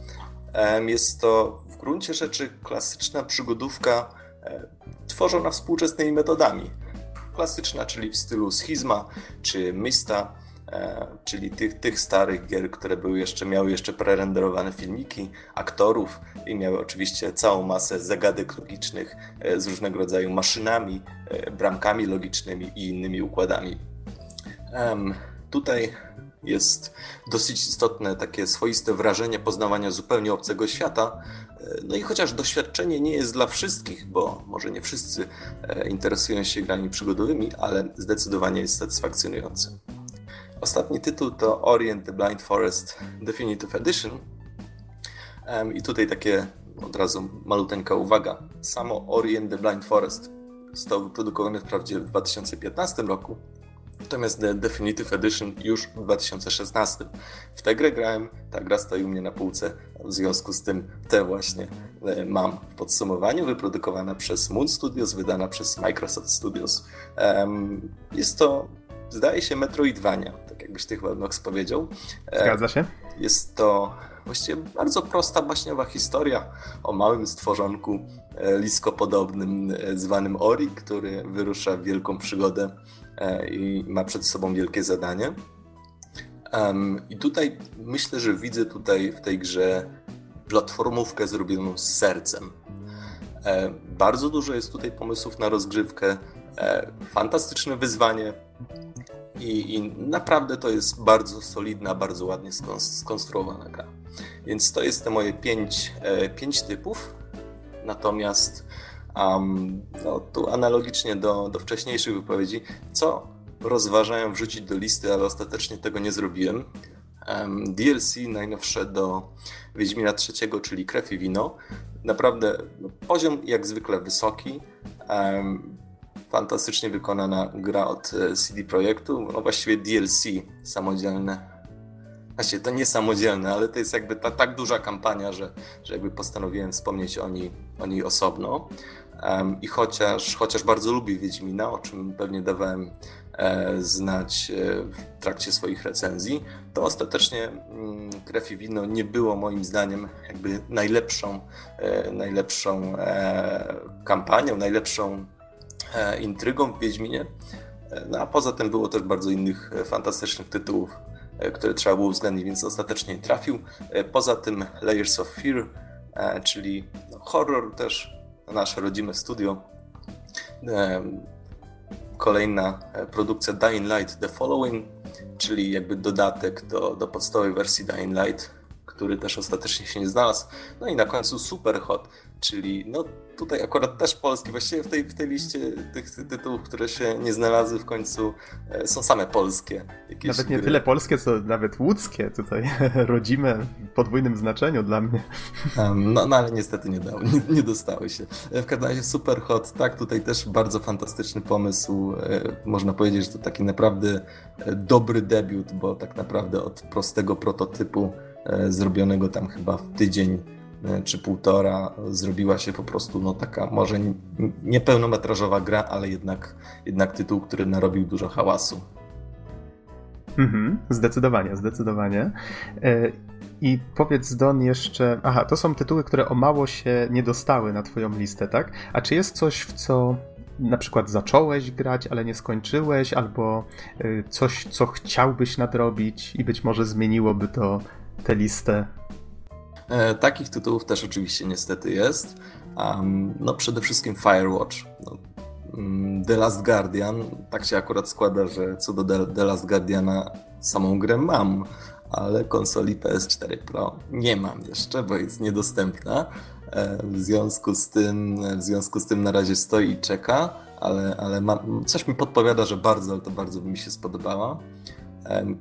Jest to w gruncie rzeczy klasyczna przygodówka tworzona współczesnymi metodami. Klasyczna, czyli w stylu Schizma czy Mista, czyli tych, tych starych gier, które były jeszcze, miały jeszcze prerenderowane filmiki, aktorów i miały oczywiście całą masę zagadek logicznych e, z różnego rodzaju maszynami, bramkami logicznymi i innymi układami. Tutaj jest dosyć istotne takie swoiste wrażenie poznawania zupełnie obcego świata. E, no i chociaż doświadczenie nie jest dla wszystkich, bo może nie wszyscy e, interesują się grami przygodowymi, ale zdecydowanie jest satysfakcjonujące. Ostatni tytuł to Orient the Blind Forest Definitive Edition. I tutaj takie od razu maluteńka uwaga. Samo Orient the Blind Forest został wyprodukowany wprawdzie w 2015 roku, Natomiast The Definitive Edition już w 2016. W tę grę grałem, ta gra stoi u mnie na półce, w związku z tym tę właśnie e, mam w podsumowaniu, wyprodukowana przez Moon Studios, wydana przez Microsoft Studios. Jest to, zdaje się, Metroidvania, tak jakbyś ty chyba Nox powiedział. E, Zgadza się. Jest to właściwie bardzo prosta, baśniowa historia o małym stworzonku e, liskopodobnym zwanym Ori, który wyrusza w wielką przygodę E, i ma przed sobą wielkie zadanie. I tutaj myślę, że widzę tutaj w tej grze platformówkę zrobioną z sercem. E, bardzo dużo jest tutaj pomysłów na rozgrzewkę, e, fantastyczne wyzwanie i, i naprawdę to jest bardzo solidna, bardzo ładnie skonstruowana gra. Więc to jest te moje pięć, pięć typów. Natomiast Um, no, tu analogicznie do, do wcześniejszych wypowiedzi, co rozważałem wrzucić do listy, ale ostatecznie tego nie zrobiłem. Um, DLC najnowsze do Wiedźmina III, czyli Krew i Wino. Naprawdę no, poziom jak zwykle wysoki. Um, fantastycznie wykonana gra od e, CD Projektu, no właściwie DLC samodzielne Właśnie to nie samodzielne, ale to jest jakby ta tak duża kampania, że, że jakby postanowiłem wspomnieć o niej, o niej osobno. Um, I chociaż, chociaż bardzo lubię Wiedźmina, o czym pewnie dawałem e, znać e, w trakcie swoich recenzji, to ostatecznie mm, Krew i Wino nie było moim zdaniem jakby najlepszą, e, najlepszą e, kampanią, najlepszą intrygą w Wiedźminie. E, no a poza tym było też bardzo innych fantastycznych tytułów, które trzeba było uwzględnić, więc ostatecznie trafił. Poza tym Layers of Fear czyli no, horror też, nasze rodzime studio. Kolejna produkcja Dying Light The Following, czyli jakby dodatek do, do podstawowej wersji Dying Light, który też ostatecznie się nie znalazł. No i na końcu Super Hot, czyli no tutaj akurat też polski, właściwie w tej, w tej liście tych tytułów, które się nie znalazły w końcu e, są same polskie. Jakieś nawet nie gry. tyle polskie, co nawet łódzkie tutaj, rodzime w podwójnym znaczeniu dla mnie. Um, no, no, ale niestety nie, dało, nie, nie, dostały się. E, w każdym razie Super Hot, tak, tutaj też bardzo fantastyczny pomysł. E, można powiedzieć, że to taki naprawdę dobry debiut, bo tak naprawdę od prostego prototypu zrobionego tam chyba w tydzień czy półtora zrobiła się po prostu no, taka może niepełnometrażowa gra, ale jednak, jednak tytuł, który narobił dużo hałasu. Mhm, zdecydowanie, zdecydowanie. E, I powiedz Don jeszcze. Aha, to są tytuły, które o mało się nie dostały na Twoją listę, tak? A czy jest coś, w co na przykład zacząłeś grać, ale nie skończyłeś, albo e, coś, co chciałbyś nadrobić i być może zmieniłoby to tę listę E, takich tytułów też oczywiście niestety jest. Um, no przede wszystkim Firewatch. No, mm, The Last Guardian. Tak się akurat składa, że co do The, Last Guardiana samą grę mam, ale konsoli PS4 Pro nie mam jeszcze, bo jest niedostępna. E, w związku z tym, w związku z tym na razie stoi i czeka, ale, ale mam, coś mi podpowiada, że bardzo, ale to bardzo by mi się spodobała.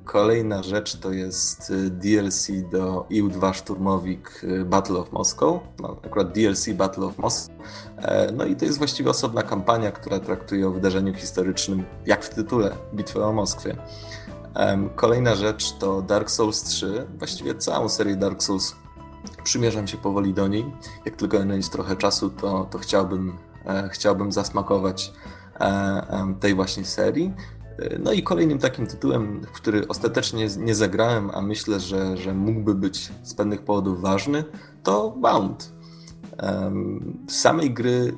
Kolejna rzecz to jest y, DLC do EU2 Szturmowik y, Battle of Moscow. No, akurat DLC Battle of Moscow. E, no i to jest właściwie osobna kampania, która traktuje o wydarzeniu historycznym, jak w tytule, Bitwę o Moskwie. Kolejna rzecz to Dark Souls 3. Właściwie całą serię Dark Souls przymierzam się powoli do niej. Jak tylko będzie trochę czasu, to, to chciałbym, e, chciałbym zasmakować e, tej właśnie serii. No i kolejnym takim tytułem, w który ostatecznie nie zagrałem, a myślę, że, że mógłby być z pewnych powodów ważny, to Bound. Samej gry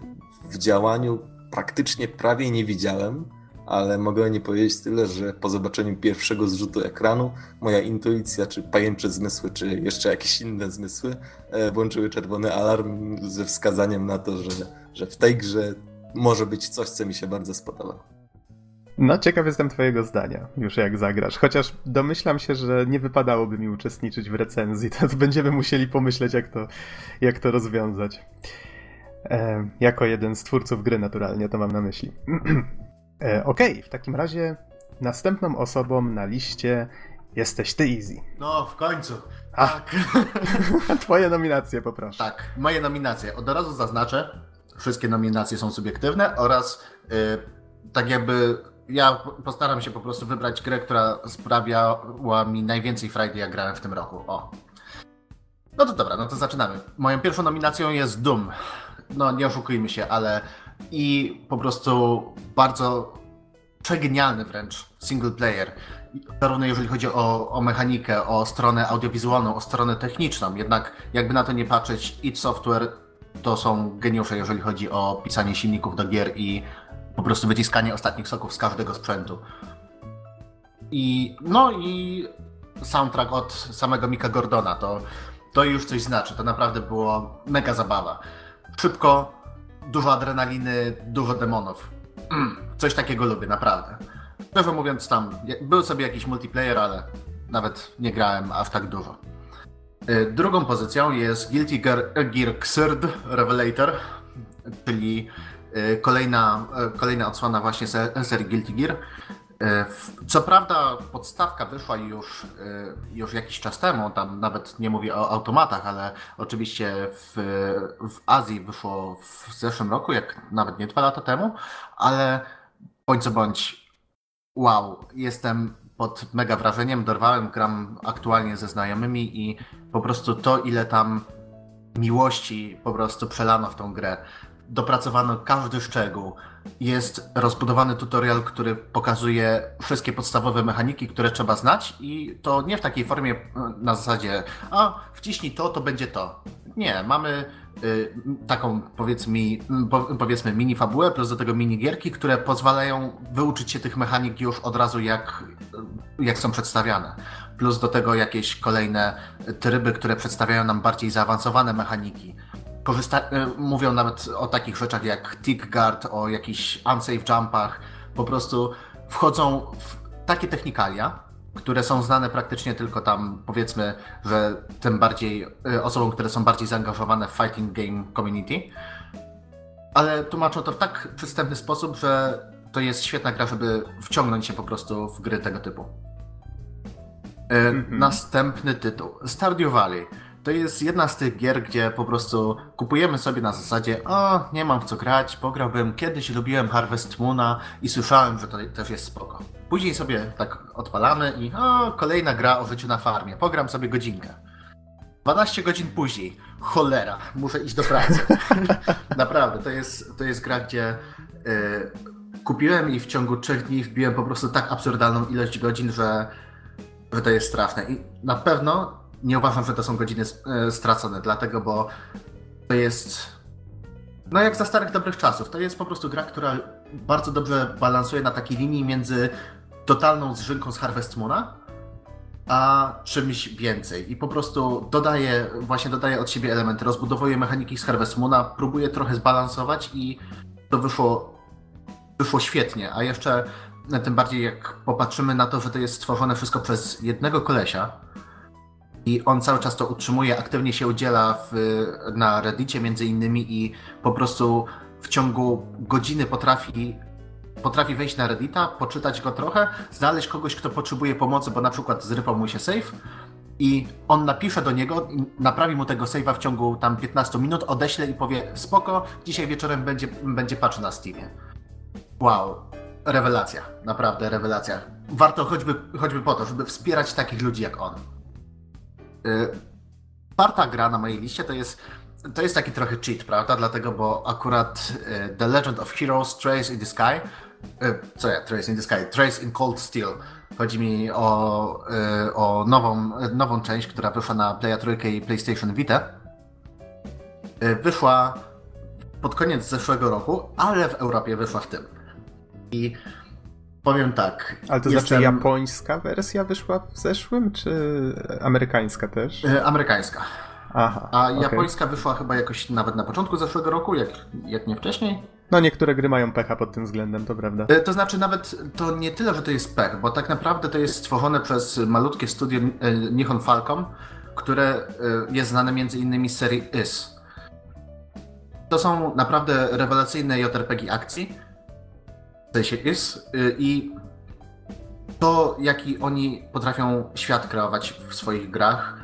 w działaniu praktycznie prawie nie widziałem, ale mogę nie powiedzieć tyle, że po zobaczeniu pierwszego zrzutu ekranu moja intuicja, czy pajęcze zmysły, czy jeszcze jakieś inne zmysły e, włączyły czerwony alarm ze wskazaniem na to, że, że w tej grze może być coś, co mi się bardzo spodoba. No, ciekaw jestem twojego zdania, już jak zagrasz. Chociaż domyślam się, że nie wypadałoby mi uczestniczyć w recenzji, to będziemy musieli pomyśleć, jak to, jak to rozwiązać. E, jako jeden z twórców gry, naturalnie, to mam na myśli. e, Okej, okay, w takim razie następną osobą na liście jesteś ty, Easy. No, w końcu. A, tak. Twoje nominacje, poproszę. Tak, moje nominacje. Od razu zaznaczę, wszystkie nominacje są subiektywne oraz yy, tak jakby ja postaram się po prostu wybrać grę, która sprawiała mi najwięcej frajdy, jak grałem w tym roku. O. No to dobra, no to zaczynamy. Moją pierwszą nominacją jest Doom. No nie oszukujmy się, ale i po prostu bardzo przegenialny wręcz single player. Zarówno jeżeli chodzi o, o mechanikę, o stronę audiowizualną, o stronę techniczną. Jednak jakby na to nie patrzeć, id Software to są geniusze, jeżeli chodzi o pisanie silników do gier i po prostu wyciskanie ostatnich soków z każdego sprzętu. I no i soundtrack od samego Mika Gordona, to, to już coś znaczy. To naprawdę było mega zabawa. Szybko, dużo adrenaliny, dużo demonów. Mm, coś takiego lubię, naprawdę. Szczerze mówiąc, tam był sobie jakiś multiplayer, ale nawet nie grałem aż tak dużo. Y, drugą pozycją jest Guilty Gear, Gear Xrd Revelator, czyli kolejna, e, kolejna odsłona właśnie serii Guilty Gear. E, co prawda podstawka wyszła już, już jakiś czas temu, tam nawet nie mówię o automatach, ale oczywiście w, w Azji wyszło w zeszłym roku, jak nawet nie dwa lata temu, ale bądź co bądź, wow, jestem pod mega wrażeniem, dorwałem, gram aktualnie ze znajomymi i po prostu to, ile tam miłości po prostu przelano w tą grę dopracowano każdy szczegół. Jest rozbudowany tutorial, który pokazuje wszystkie podstawowe mechaniki, które trzeba znać i to nie w takiej formie e, na zasadzie a wciśnij to, to będzie to. Nie, mamy y, taką powiedzmy, po, powiedzmy mini fabułę plus do tego mini gierki, które pozwalają wyuczyć się tych mechanik już od razu jak, jak są przedstawiane. plus do tego jakieś kolejne tryby, które przedstawiają nam bardziej zaawansowane mechaniki. Korzysta- e, mówią nawet o takich rzeczach jak tick guard, o jakichś unsafe jumpach. Po prostu wchodzą w takie technikalia, które są znane praktycznie tylko tam, powiedzmy, że tym bardziej e, osobom, które są bardziej zaangażowane w fighting game community. Ale tłumaczą to w tak przystępny sposób, że to jest świetna gra, żeby wciągnąć się po prostu w gry tego typu. Mhm. Następny tytuł. Stardew Valley. To jest jedna z tych gier, gdzie po prostu kupujemy sobie na zasadzie o, nie mam w co grać, pograłbym, kiedyś lubiłem Harvest Moona i słyszałem, że to też jest spoko. Później sobie tak odpalamy i o, kolejna gra o życiu na farmie, pogram sobie godzinkę. 12 godzin później, cholera, muszę iść do pracy. Naprawdę, to jest, to jest gra, gdzie y, kupiłem i w ciągu 3 dni wbiłem po prostu tak absurdalną ilość godzin, że, że to jest straszne. I na pewno nie uważam, że to są godziny y, stracone, dlatego, bo to jest. No jak za starych dobrych czasów. To jest po prostu gra, która bardzo dobrze balansuje na takiej linii między totalną zżynką z Harvest Moona, a czymś więcej. I po prostu dodaje, właśnie dodaje od siebie elementy, rozbudowuje mechaniki z Harvest Moona, próbuje trochę zbalansować i to wyszło, wyszło świetnie. A jeszcze e, tym bardziej jak popatrzymy na to, że to jest stworzone wszystko przez jednego kolesia i on cały czas to utrzymuje, aktywnie się udziela w, na Reddicie między innymi i po prostu w ciągu godziny potrafi potrafi wejść na Reddita, poczytać go trochę, znaleźć kogoś, kto potrzebuje pomocy, bo na przykład zrypał mu się save i on napisze do niego, naprawi mu tego save'a w ciągu tam 15 minut, odeśle i powie spoko, dzisiaj wieczorem będzie, będzie patch na Steamie. Wow, rewelacja, naprawdę rewelacja. Warto choćby, choćby po to, żeby wspierać takich ludzi jak on. Y, Czwarta gra na mojej liście to jest to jest taki trochę cheat, prawda? Dlatego, bo akurat y, The Legend of Heroes Trace in the Sky y, co ja, Trace in the Sky? Trace in Cold Steel. Chodzi mi o, y, o nową, nową część, która wyszła na Playa 3 i PlayStation Vita. Y, Wyszła pod koniec zeszłego roku, ale w Europie wyszła w tym. I powiem tak. Ale to jestem- znaczy japońska wersja wyszła w zeszłym, czy amerykańska też? y, Amerykańska. Aha. A japońska wyszła chyba jakoś nawet na początku zeszłego roku, jak, jak nie wcześniej. No niektóre gry mają pecha pod tym względem, to prawda. E, To znaczy nawet to nie tyle, że to jest pech, bo tak naprawdę to jest stworzone przez malutkie studio e, Nihon Falcom, które e, jest znane między innymi z serii IS. To są naprawdę rewelacyjne JRPG akcji, sensie IS, e, i to, jaki oni potrafią świat kreować w swoich grach,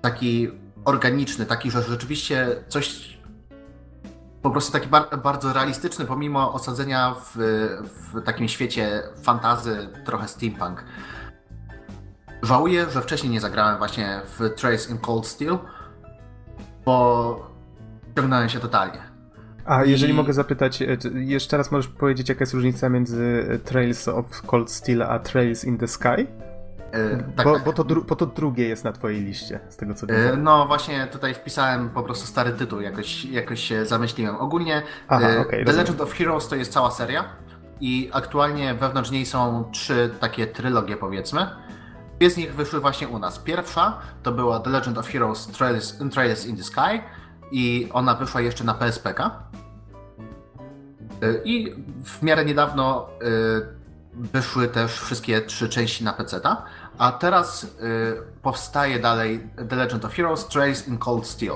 taki organiczny, taki, że rzeczywiście coś po prostu taki bar- bardzo realistyczny, pomimo osadzenia w, w takim świecie fantazy, trochę steampunk. Żałuję, że wcześniej nie zagrałem właśnie w Trace in Cold Steel, bo ciągnąłem się totalnie. A jeżeli I- mogę zapytać, e, jeszcze raz możesz powiedzieć, jaka jest różnica między e, Trails of Cold Steel a Trails in the Sky? E, tak, bo, tak. Bo, to dru- bo to drugie jest na twojej liście, z tego co wiem. No właśnie tutaj wpisałem po prostu stary tytuł, jakoś, jakoś się zamyśliłem. Ogólnie Aha, e, okej, The. Legend of Heroes to jest cała seria i aktualnie wewnątrz niej są trzy takie trylogie powiedzmy. Dwie z nich wyszły właśnie u nas. Pierwsza to była The Legend of Heroes Trails, Trails in the Sky i ona wyszła jeszcze na PSPK. E, I w miarę niedawno e, wyszły też wszystkie trzy części na PC-ta, a teraz y, powstaje dalej The Legend of Heroes Trace in Cold Steel.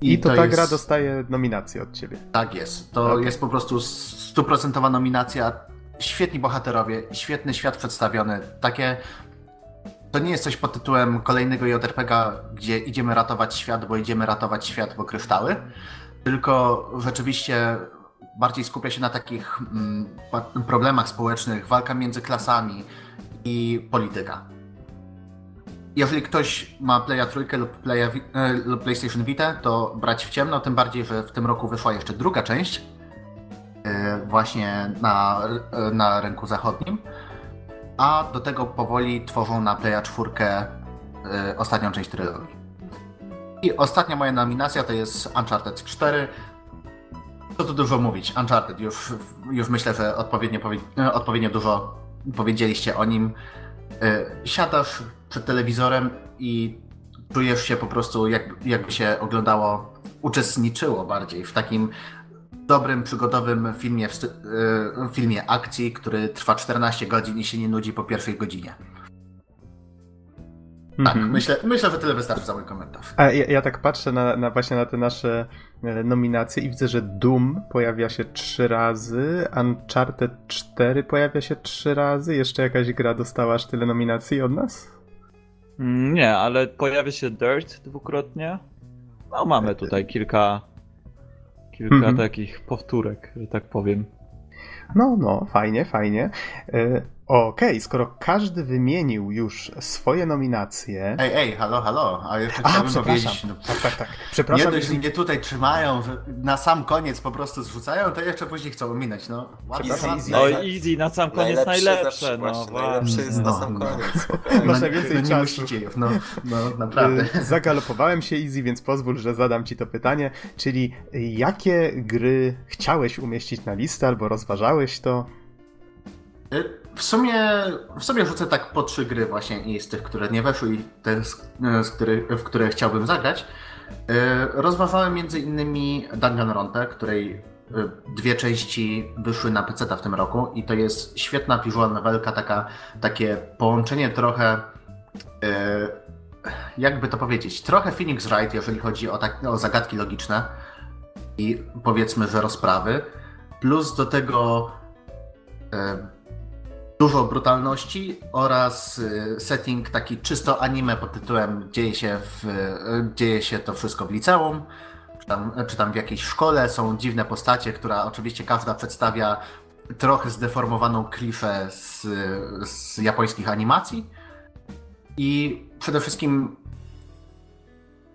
I to, ta jest- gra dostaje nominację od ciebie. Tak jest. To Okej. jest po prostu stuprocentowa nominacja. Świetni bohaterowie, świetny świat przedstawiony. Takie. To nie jest coś pod tytułem kolejnego JRPG, gdzie idziemy ratować świat, bo idziemy ratować świat, bo kryształy. Tylko rzeczywiście bardziej skupia się na takich mm, problemach społecznych, walka między klasami i polityka. Jeżeli ktoś ma Playa Trójkę lub, Playa, e, lub PlayStation Vita, to brać w ciemno, tym bardziej, że w tym roku wyszła jeszcze druga część, e, właśnie na, e, na rynku zachodnim, a do tego powoli tworzą na Playa 4 e, ostatnią część trylogii. I ostatnia moja nominacja to jest Uncharted 4. Co tu dużo mówić? Uncharted, już, już myślę, że odpowiednio, powie, e, odpowiednio dużo powiedzieliście o nim. siadasz przed telewizorem i czujesz się po prostu, jak, jakby się oglądało, uczestniczyło bardziej w takim dobrym, przygodowym filmie, w, filmie akcji, który trwa 14 godzin i się nie nudzi po pierwszej godzinie. Tak, mhm. myślę, myślę, że tyle wystarczy za mój komentarz. A ja, ja tak patrzę na, na, właśnie na te nasze e, nominacje i widzę, że Doom pojawia się trzy razy, Uncharted 4 pojawia się trzy razy, jeszcze jakaś gra dostała aż tyle nominacji od nas? Mm, nie, ale pojawia się Dirt dwukrotnie. No mamy tutaj kilka kilka mhm. takich powtórek, że tak powiem. No, no, fajnie, fajnie. Okej, okay, skoro każdy wymienił już swoje nominacje. Ej, ej, halo, halo, a jeszcze a, chciałbym powiedzieć. No, tak, tak, tak. Przepraszam. Nie dość, mnie tutaj trzymają, na sam koniec po prostu zrzucają, to jeszcze później chcą minąć. No, easy, easy, no easy, na sam koniec najlepsze. najlepsze no, właśnie, najlepsze jest no, na sam no. koniec. Masz najwięcej no, czasu. No, no, naprawdę. Y, zagalopowałem się Easy, więc pozwól, że zadam ci to pytanie. Czyli jakie gry chciałeś umieścić na listę albo rozważałeś to? Y, w sumie, w sumie rzucę tak po trzy gry właśnie i z tych, które nie weszły i te, z, z który, w które chciałbym zagrać. Y, rozważałem między innymi Danganronte, której y, dwie części wyszły na PC w tym roku i to jest świetna visual novelka, taka, takie połączenie trochę jakby to powiedzieć, trochę Phoenix Wright, jeżeli chodzi o, tak, o zagadki logiczne i powiedzmy, że rozprawy, plus do tego dużo brutalności oraz y, setting taki czysto anime pod tytułem dzieje się, w, y, dzieje się to wszystko w liceum, czy tam, czy tam w jakiejś szkole, są dziwne postacie, która oczywiście każda przedstawia trochę zdeformowaną kliszę z, z japońskich animacji. I przede wszystkim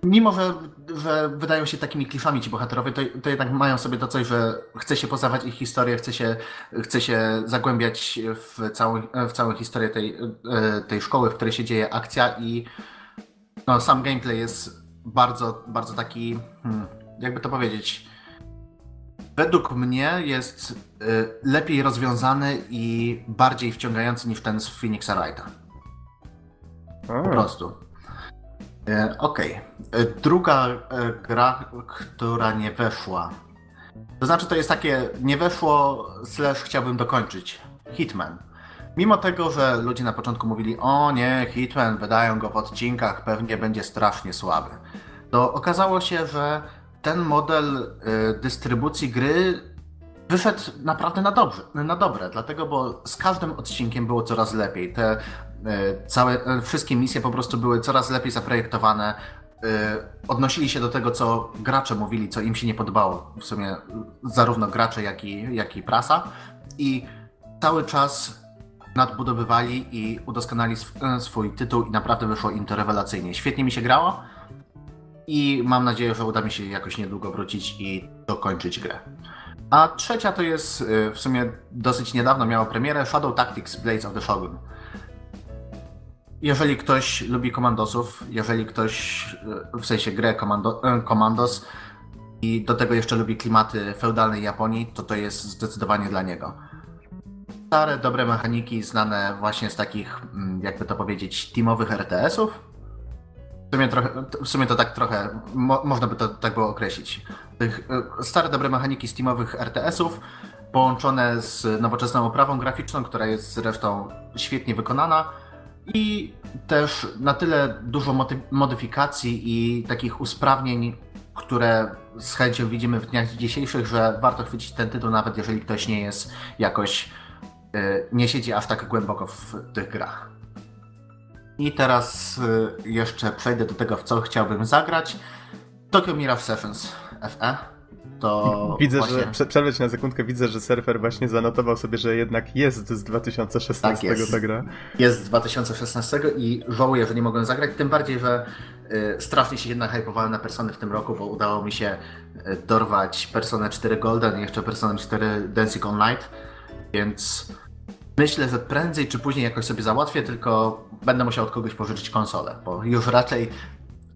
mimo, że że wydają się takimi kliszami ci bohaterowie, to, to jednak mają sobie to coś, że chce się poznawać ich historię, chce się, chce się zagłębiać w całą, w całą historię tej, e, tej szkoły, w której się dzieje akcja i no, sam gameplay jest bardzo, bardzo taki, hmm, jakby to powiedzieć, według mnie jest e, lepiej rozwiązany i bardziej wciągający niż ten z Phoenixa Wrighta. Po prostu. E, okej. Okay. E, druga e, gra, która nie weszła. To znaczy, to jest takie nie weszło, slash chciałbym dokończyć. Hitman. Mimo tego, że ludzie na początku mówili, o nie, Hitman, wydają go w odcinkach, pewnie będzie strasznie słaby. To okazało się, że ten model dystrybucji gry wyszedł naprawdę na, dobrze, na dobre, dlatego, bo z każdym odcinkiem było coraz lepiej. Te całe, e, wszystkie misje po prostu były coraz lepiej zaprojektowane. E, odnosili się do tego, co gracze mówili, co im się nie podobało. W sumie zarówno gracze, jak i, jak i prasa. I cały czas nadbudowywali i udoskonali swój tytuł i naprawdę wyszło im to rewelacyjnie. Świetnie mi się grało i mam nadzieję, że uda mi się jakoś niedługo wrócić i dokończyć grę. A trzecia to jest w sumie dosyć niedawno miała premierę Shadow Tactics Blades of the Shogun jeżeli ktoś lubi komandosów, jeżeli ktoś e, w sensie grę komando, komandos i do tego jeszcze lubi klimaty feudalnej Japonii, to to jest zdecydowanie dla niego. Stare, dobre mechaniki znane właśnie z takich, mm, jakby to powiedzieć, teamowych RTS-ów. W sumie, trochę, w sumie to tak trochę, mo, można by to tak było określić. Tych, e, stare, dobre mechaniki z teamowych RTS-ów połączone z nowoczesną oprawą graficzną, która jest zresztą świetnie wykonana i też na tyle dużo modyfikacji i takich usprawnień, które z chęcią widzimy w dniach dzisiejszych, że warto chwycić ten tytuł, nawet jeżeli ktoś nie jest jakoś, y, nie siedzi aż tak głęboko w tych grach. I teraz y, jeszcze przejdę do tego, w co chciałbym zagrać. Tokyo Mirage Sessions FE to Widzę, właśnie... że przerwę na sekundkę, widzę, że surfer właśnie zanotował sobie, że jednak jest z 2016 tak jest. ta gra. Jest z 2016 i żałuję, że nie mogłem zagrać, tym bardziej, że y, strasznie się jednak hypowałem na Persony w tym roku, bo udało mi się y, dorwać Personę 4 Golden i jeszcze Personę 4 Dancing on Light, więc myślę, że prędzej czy później jakoś sobie załatwię, tylko będę musiał od kogoś pożyczyć konsolę, bo już raczej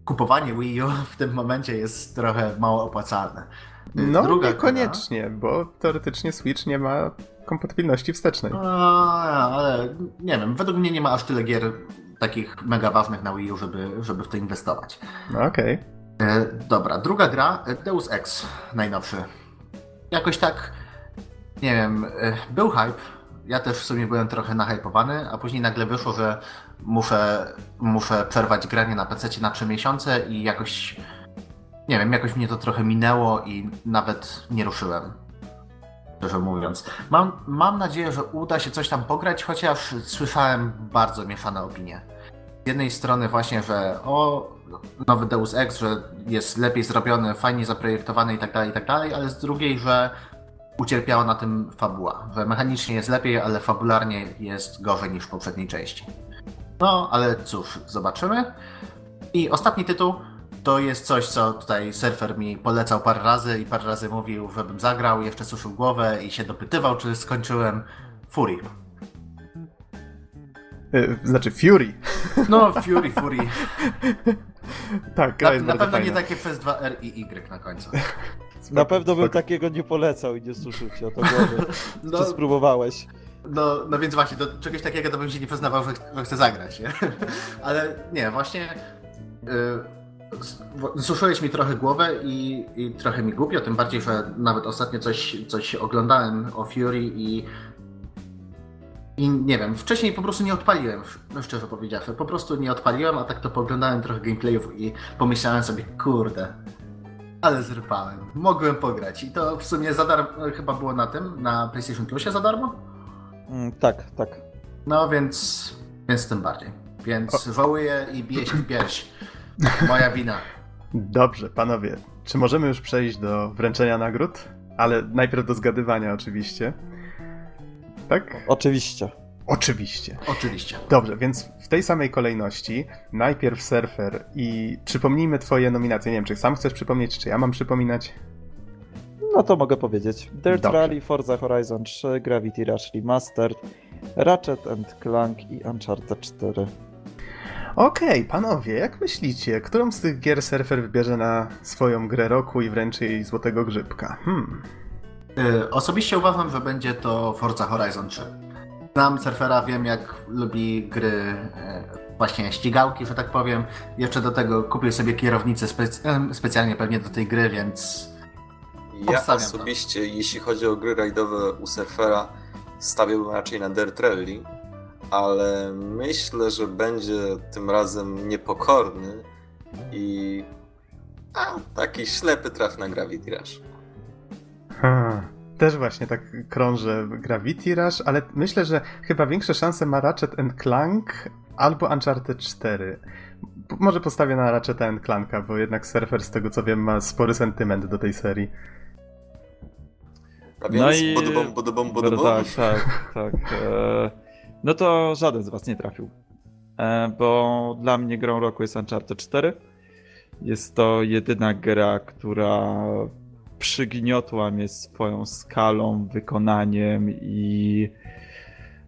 kupowanie Wii U w tym momencie jest trochę mało opłacalne. No, Druga niekoniecznie, bo teoretycznie Switch nie ma kompatybilności wstecznej. A, ale nie wiem, według mnie nie ma aż tyle gier takich mega ważnych na Wii U, żeby, żeby w to inwestować. No okej. Okay. E, dobra, druga gra, e, Deus Ex, najnowszy. Jakoś tak, nie wiem, e, był hype, ja też w sumie byłem trochę nahypowany, a później nagle wyszło, że muszę, muszę przerwać granie na PC na 3 miesiące i jakoś, nie wiem, jakoś mnie to trochę minęło i nawet nie ruszyłem. Szczerze mówiąc. Mam, mam nadzieję, że uda się coś tam pograć, chociaż słyszałem bardzo mieszane opinie. Z jednej strony właśnie, że o, nowy Deus Ex, że jest lepiej zrobiony, fajnie zaprojektowany i tak dalej, i tak dalej, ale z drugiej, że ucierpiała na tym fabuła, że mechanicznie jest lepiej, ale fabularnie jest gorzej niż w poprzedniej części. No, ale cóż, zobaczymy. I ostatni tytuł to jest coś, co tutaj surfer mi polecał parę razy i parę razy mówił, żebym zagrał, jeszcze suszył głowę i się dopytywał, czy skończyłem Fury. Yy, znaczy Fury. No, Fury, Fury. tak, na, na pewno fajna. nie takie przez dwa R i Y na końcu. Na pewno bym takiego nie polecał i nie suszył cię o to głowy. No, Czy spróbowałeś? No, no więc właśnie, do czegoś takiego to bym się nie przyznawał, że, że chcę zagrać, nie? Ale nie, właśnie yy, suszyłeś mi trochę głowę i, i trochę mi głupio, tym bardziej, że nawet ostatnio coś, coś oglądałem o Fury i i nie wiem, wcześniej po prostu nie odpaliłem, szczerze powiedziawszy. Po prostu nie odpaliłem, a tak to poglądałem trochę gameplayów i pomyślałem sobie, kurde, ale zrypałem. Mogłem pograć. I to w sumie za darmo, chyba było na tym, na PlayStation Plusie za darmo? Mm, tak, tak. No więc, więc tym bardziej. Więc o. żałuję i bije się w pierś. Moja wina. Dobrze, panowie. Czy możemy już przejść do wręczenia nagród? Ale najpierw do zgadywania oczywiście. Tak? Oczywiście. Oczywiście. Oczywiście. Dobrze, więc w tej samej kolejności najpierw Surfer i przypomnijmy twoje nominacje. Nie wiem, czy sam chcesz przypomnieć, czy ja mam przypominać? No to mogę powiedzieć. Dirt Dobrze. Rally, Forza Horizon 3, Gravity Rush Remastered, Ratchet and Clank i Uncharted 4. Okej, okay, panowie, jak myślicie, którą z tych gier Surfer wybierze na swoją grę roku i wręczy jej złotego grzybka? Hmm. Yy, osobiście uważam, że będzie to Forza Horizon 3. Znam surfera, wiem jak lubi gry, e, właśnie ścigałki, że tak powiem. Jeszcze do tego kupił sobie kierownicę specy- specjalnie pewnie do tej gry, więc. Ja osobiście, to. jeśli chodzi o gry rajdowe u surfera, stawiałbym raczej na Dirt Rally, ale myślę, że będzie tym razem niepokorny i a, taki ślepy traf na Gravity Rush. Hmm. Też właśnie tak krążę Gravity Rush, ale myślę, że chyba większe szanse ma Ratchet Clank albo Uncharted 4. P może postawię na Ratchet Clanka, bo jednak Surfer z tego co wiem ma spory sentyment do tej serii. A więc no i... bodobom, bodobom, bodobom. Tak, tak, tak. E... No to żaden z was nie trafił. E, bo dla mnie grą roku jest Uncharted 4. Jest to jedyna gra, która przygniotła mnie swoją skalą, wykonaniem i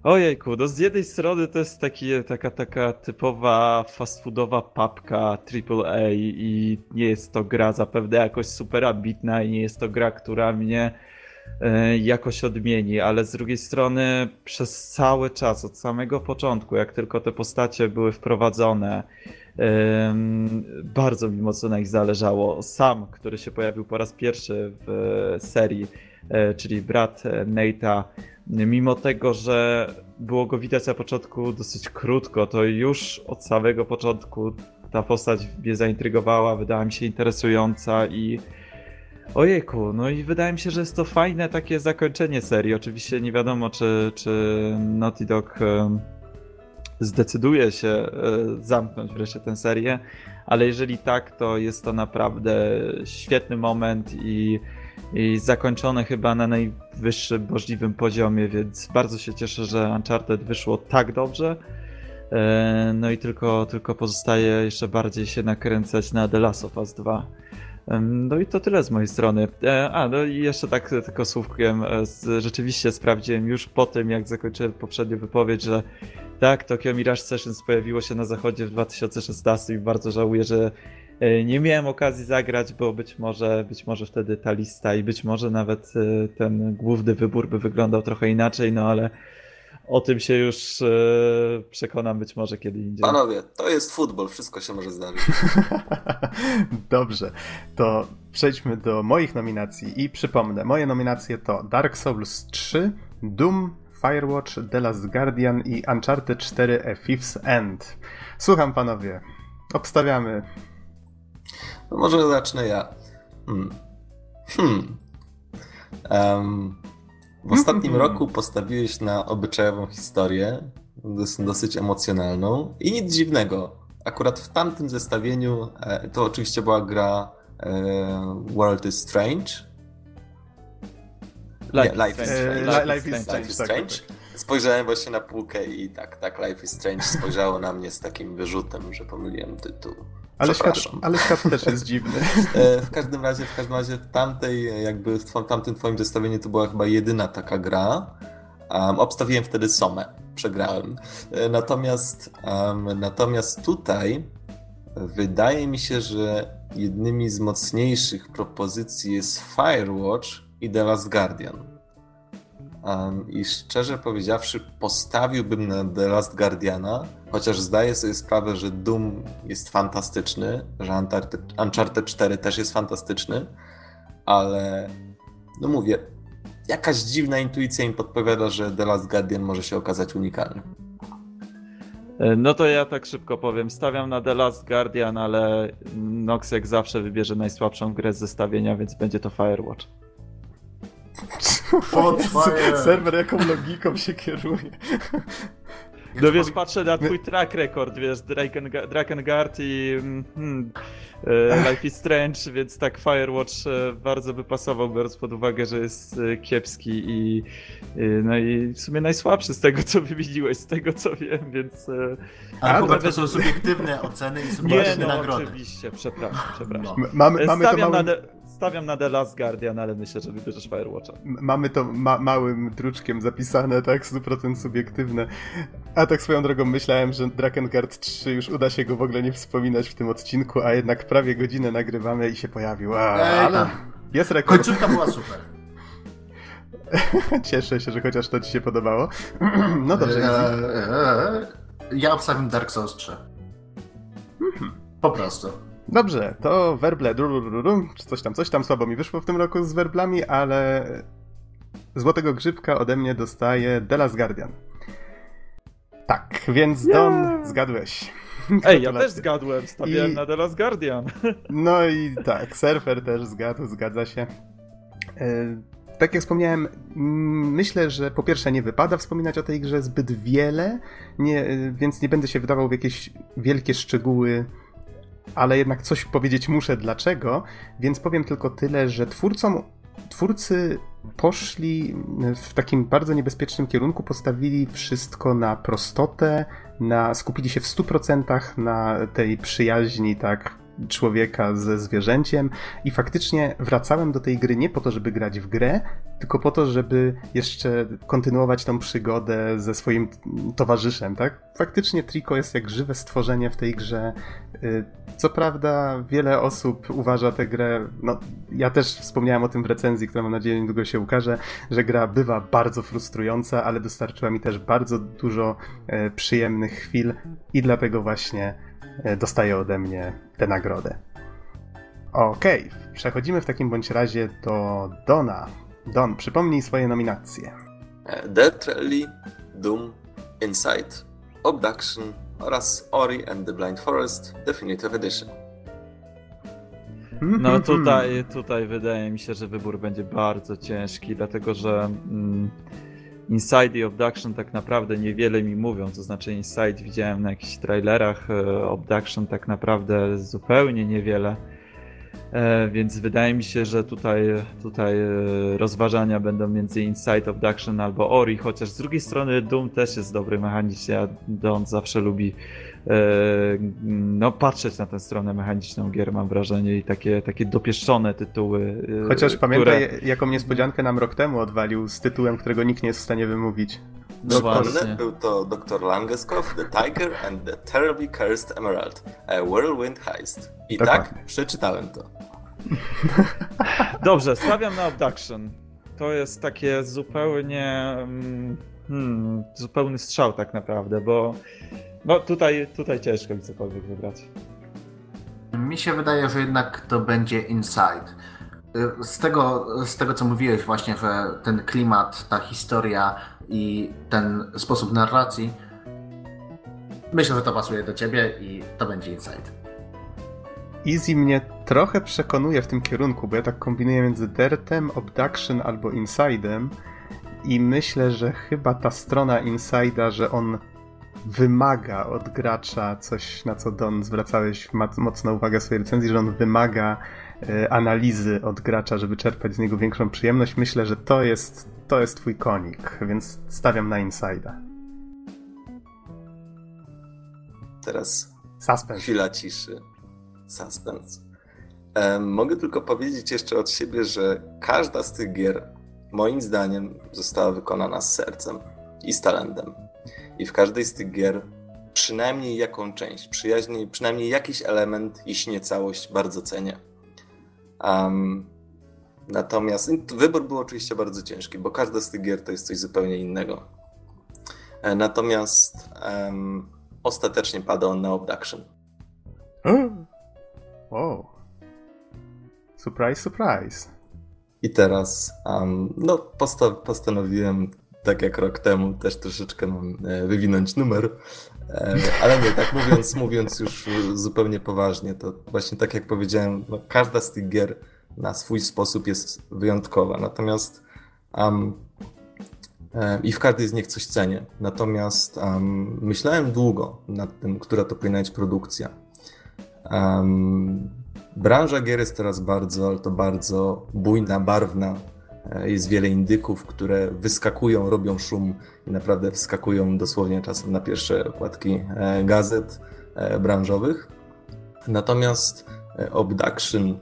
ojejku, no z jednej strony to jest taki, taka, taka typowa fast foodowa papka AAA i nie jest to gra zapewne jakoś super ambitna i nie jest to gra, która mnie jakoś odmieni, ale z drugiej strony przez cały czas, od samego początku, jak tylko te postacie były wprowadzone, bardzo mi mocno na nich zależało. Sam, który się pojawił po raz pierwszy w serii, e, czyli brat Nate'a, mimo tego, że było go widać na początku dosyć krótko, to już od samego początku ta postać mnie zaintrygowała, wydała mi się interesująca i Ojejku, no i wydaje mi się, że jest to fajne takie zakończenie serii. Oczywiście nie wiadomo, czy, czy Naughty Dog zdecyduje się e, zamknąć wreszcie tę serię, ale jeżeli tak, to jest to naprawdę świetny moment i, i zakończone chyba na najwyższym możliwym poziomie, więc bardzo się cieszę, że Uncharted wyszło tak dobrze. E, no i tylko, tylko pozostaje jeszcze bardziej się nakręcać na The Last of Us 2. No i to tyle z mojej strony. E, a, no i jeszcze tak tylko słówkiem. Rzeczywiście sprawdziłem już po tym, jak zakończyłem poprzednią wypowiedź, że tak, Tokyo Mirage Sessions pojawiło się na zachodzie w 2016 i bardzo żałuję, że e, nie miałem okazji zagrać, bo być może, być może wtedy ta lista i być może nawet e, ten główny wybór by wyglądał trochę inaczej, no ale o tym się już e, przekonam być może kiedy indziej. Panowie, to jest futbol, wszystko się może zdarzyć. Dobrze, to przejdźmy do moich nominacji i przypomnę, moje nominacje to Dark Souls 3, Doom, Firewatch, The Last Guardian i Uncharted 4 A Fifth's End. Słucham panowie, obstawiamy. No może zacznę ja. Hmm. Hmm. Um, w ostatnim roku postawiłeś na obyczajową historię, dosyć emocjonalną i nic dziwnego. Akurat w tamtym zestawieniu e, to oczywiście była gra e, World is Strange. Life, Nie, Life is Strange. Life, Life is Life is tak, Strange. tak, tak. Spojrzałem właśnie na półkę i tak, tak, Life is Strange spojrzało na mnie z takim wyrzutem, że pomyliłem tytuł. Ale świat, ale świat też jest dziwny. E, W każdym razie, w każdym razie w tamtej, jakby w tamtym twoim zestawieniu to była chyba jedyna taka gra. Um, obstawiłem wtedy Somę, przegrałem. E, Natomiast, um, natomiast tutaj wydaje mi się, że jednymi z mocniejszych propozycji jest Firewatch i The Last Guardian. Um, I szczerze powiedziawszy, postawiłbym na The Last Guardiana, chociaż zdaję sobie sprawę, że Doom jest fantastyczny, że Uncharted, Uncharted 4 też jest fantastyczny, ale no mówię, jakaś dziwna intuicja mi podpowiada, że The Last Guardian może się okazać unikalny. E, No to ja tak szybko powiem. Stawiam na The Last Guardian, ale Nox jak zawsze wybierze najsłabszą grę z zestawienia, więc będzie to Firewatch. Fire. Serwer jaką logiką się kieruje. No wiesz, patrzę na twój track record, wiesz, Draken- Drakengard i mm, hmm, e, Life is Strange, więc tak Firewatch e, bardzo by pasował, biorąc pod uwagę, że jest e, kiepski i no i w sumie najsłabszy z tego, co wymieniłeś, z tego, co wiem, więc... A, Ale Hubert, to- to są subiektywne oceny i Nie, subiektywne no nagrody. oczywiście, przepraszam, przepraszam. No. Mamy, mamy to małym, na stawiam na The Last Guardian, ale myślę, że wybierzesz Firewatcha. m- mamy to ma, małym druczkiem zapisane, tak, 100% subiektywne. A tak swoją drogą myślałem, że Drakengard 3 już uda się go w ogóle nie wspominać w tym odcinku, a jednak prawie godzinę nagrywamy i się pojawił. A, Ej, ale tam. jest rekord. Końcówka była super. Cieszę się, że chociaż to ci się podobało. No dobrze. Eee, eee, Ja obstawiam Dark Souls 3. Po prostu. Dobrze, to werble, czy coś tam, coś tam słabo mi wyszło w tym roku z werblami, ale złotego grzybka ode mnie dostaje The Last Guardian. Tak, więc Don, zgadłeś. Ej, ja też zgadłem, stawiałem I- na The Last Guardian. No i tak, surfer też zgadł, zgadza się. E, Tak jak wspomniałem, mm, myślę, że po pierwsze nie wypada wspominać o tej grze zbyt wiele, nie, e, więc nie będę się wydawał w jakieś wielkie szczegóły, ale jednak coś powiedzieć muszę dlaczego, więc powiem tylko tyle, że twórcom, twórcy poszli w takim bardzo niebezpiecznym kierunku, postawili wszystko na prostotę, na, skupili się w 100% na tej przyjaźni, tak, człowieka ze zwierzęciem i faktycznie wracałem do tej gry nie po to, żeby grać w grę, tylko po to, żeby jeszcze kontynuować tą przygodę ze swoim towarzyszem, tak? Faktycznie Trico jest jak żywe stworzenie w tej grze. Y, Co prawda, wiele osób uważa tę grę, no ja też wspomniałem o tym w recenzji, która mam nadzieję niedługo się ukaże, że gra bywa bardzo frustrująca, ale dostarczyła mi też bardzo dużo e, przyjemnych chwil i dlatego właśnie e, dostaje ode mnie tę nagrodę. Okej, przechodzimy w takim bądź razie do Dona. Don, przypomnij swoje nominacje. E, Death Rally, Doom, Inside, Abduction oraz Ori and the Blind Forest Definitive Edition. No tutaj, tutaj wydaje mi się, że wybór będzie bardzo ciężki, dlatego że mm, Inside i Abduction tak naprawdę niewiele mi mówią, to znaczy Inside widziałem na jakichś trailerach, e, Abduction tak naprawdę zupełnie niewiele. E, więc wydaje mi się, że tutaj, tutaj e, rozważania będą między Inside Abduction albo Ori, chociaż z drugiej strony Doom też jest dobry mechanicznie, a Don zawsze lubi e, no, patrzeć na tę stronę mechaniczną gier, mam wrażenie, i takie, takie dopieszczone tytuły. Chociaż które- pamiętaj, jaką niespodziankę nam rok temu odwalił z tytułem, którego nikt nie jest w stanie wymówić. No Przypomnę, właśnie. był to Dr. Langeskov, The Tiger and the Terribly Cursed Emerald, a Whirlwind Heist. I Dokładnie. tak, przeczytałem to. Dobrze, stawiam na abduction. To jest takie zupełnie. mm, Hmm, zupełny strzał tak naprawdę, bo. No tutaj, tutaj ciężko mi cokolwiek wybrać. Mi się wydaje, że jednak to będzie Inside. Y, Z tego, z tego, co mówiłeś właśnie, że ten klimat, ta historia i ten sposób narracji, myślę, że to pasuje do ciebie i to będzie Inside. Easy mnie trochę przekonuje w tym kierunku, bo ja tak kombinuję między Dirtem, Abduction albo Insidem i myślę, że chyba ta strona Insida, że on wymaga od gracza coś, na co Don zwracałeś mocno uwagę w swojej recenzji, że on wymaga e, analizy od gracza, żeby czerpać z niego większą przyjemność. Myślę, że to jest, to jest twój konik, więc stawiam na Insida. Teraz Suspense. chwila ciszy. Suspense. Mogę tylko powiedzieć jeszcze od siebie, że każda z tych gier, moim zdaniem, została wykonana z sercem i z talentem. I w każdej z tych gier przynajmniej jaką część, przynajmniej jakiś element, jeśli nie całość, bardzo cenię. Em, natomiast wybór był oczywiście bardzo ciężki, bo każda z tych gier to jest coś zupełnie innego. E, Natomiast em, ostatecznie pada on na Abduction. Wow. Surprise, surprise. I teraz, um, no, posta- postanowiłem, tak jak rok temu, też troszeczkę mam e, wywinąć numer, e, ale nie, tak mówiąc, mówiąc już zupełnie poważnie, to właśnie tak jak powiedziałem, no, każda z tych gier na swój sposób jest wyjątkowa, natomiast um, i w każdej z nich coś cenię. Natomiast um, myślałem długo nad tym, która to powinna być produkcja. Um, branża gier jest teraz bardzo, ale to bardzo bujna, barwna. E, Jest wiele indyków, które wyskakują, robią szum i naprawdę wskakują dosłownie czasem na pierwsze okładki e, gazet branżowych. Natomiast Abduction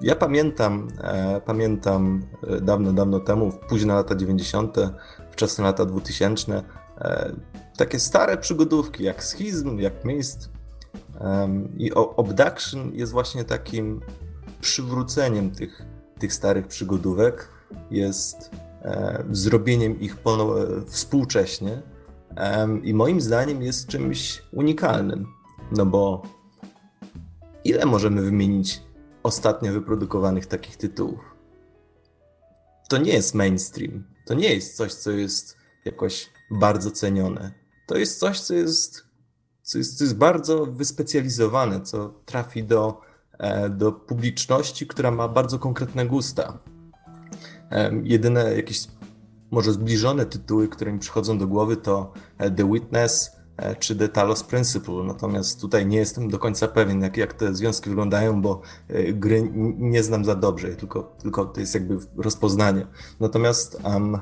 ja pamiętam, e, pamiętam e, dawno, dawno temu, późne lata 90., wczesne lata 2000, e, takie stare przygodówki jak Schizm, jak Mist. I o- Abduction jest właśnie takim przywróceniem tych, tych starych przygodówek, jest zrobieniem ich współcześnie i moim zdaniem jest czymś unikalnym, no bo ile możemy wymienić ostatnio wyprodukowanych takich tytułów? To nie jest mainstream, to nie jest coś, co jest jakoś bardzo cenione. To jest coś, co jest co jest, co jest bardzo wyspecjalizowane, co trafi do, e, do publiczności, która ma bardzo konkretne gusta. Em, Jedyne jakieś może zbliżone tytuły, które mi przychodzą do głowy to e, The Witness e, czy The Talos Principle, natomiast tutaj nie jestem do końca pewien, jak, jak te związki wyglądają, bo e, gry nie znam za dobrze, tylko, tylko to jest jakby rozpoznanie. Natomiast em,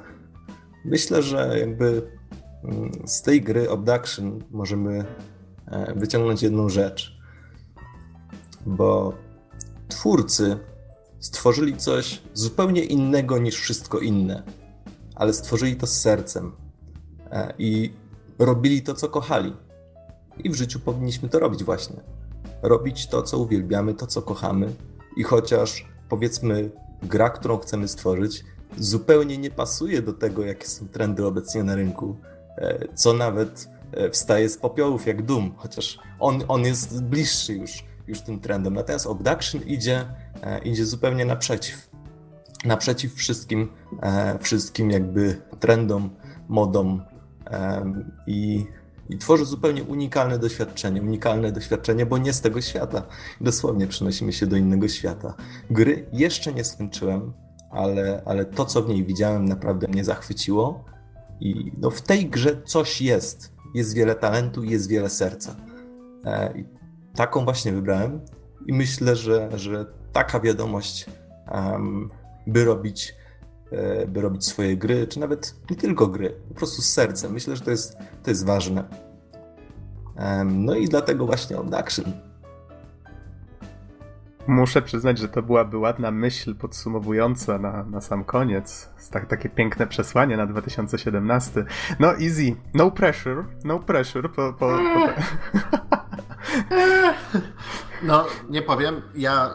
myślę, że jakby mm, z tej gry Abduction możemy e, wyciągnąć jedną rzecz. Bo twórcy stworzyli coś zupełnie innego niż wszystko inne, ale stworzyli to z sercem e, i robili to, co kochali. I w życiu powinniśmy to robić właśnie. Robić to, co uwielbiamy, to, co kochamy. I chociaż powiedzmy, gra, którą chcemy stworzyć, zupełnie nie pasuje do tego, jakie są trendy obecnie na rynku, e, co nawet e, wstaje z popiołów jak Doom, chociaż on, on jest bliższy już, już tym trendem. Natomiast Abduction idzie, e, idzie zupełnie naprzeciw. Naprzeciw wszystkim, wszystkim jakby trendom, modom i, i tworzy zupełnie unikalne doświadczenie. Unikalne doświadczenie, bo nie z tego świata. Dosłownie przenosimy się do innego świata. Gry jeszcze nie skończyłem, ale, ale to, co w niej widziałem, naprawdę mnie zachwyciło. I no, w tej grze coś jest. Jest wiele talentu jest wiele serca. E, I taką właśnie wybrałem. I myślę, że, że taka wiadomość, em, by robić by robić swoje gry, czy nawet nie tylko gry, po prostu z sercem. Myślę, że to jest, to jest ważne. No i dlatego właśnie Abduction. Muszę przyznać, że to byłaby ładna myśl podsumowująca na, na sam koniec. Tak, takie piękne przesłanie na 2017. No easy, no pressure, no pressure. Po, po, po... No, nie powiem. Ja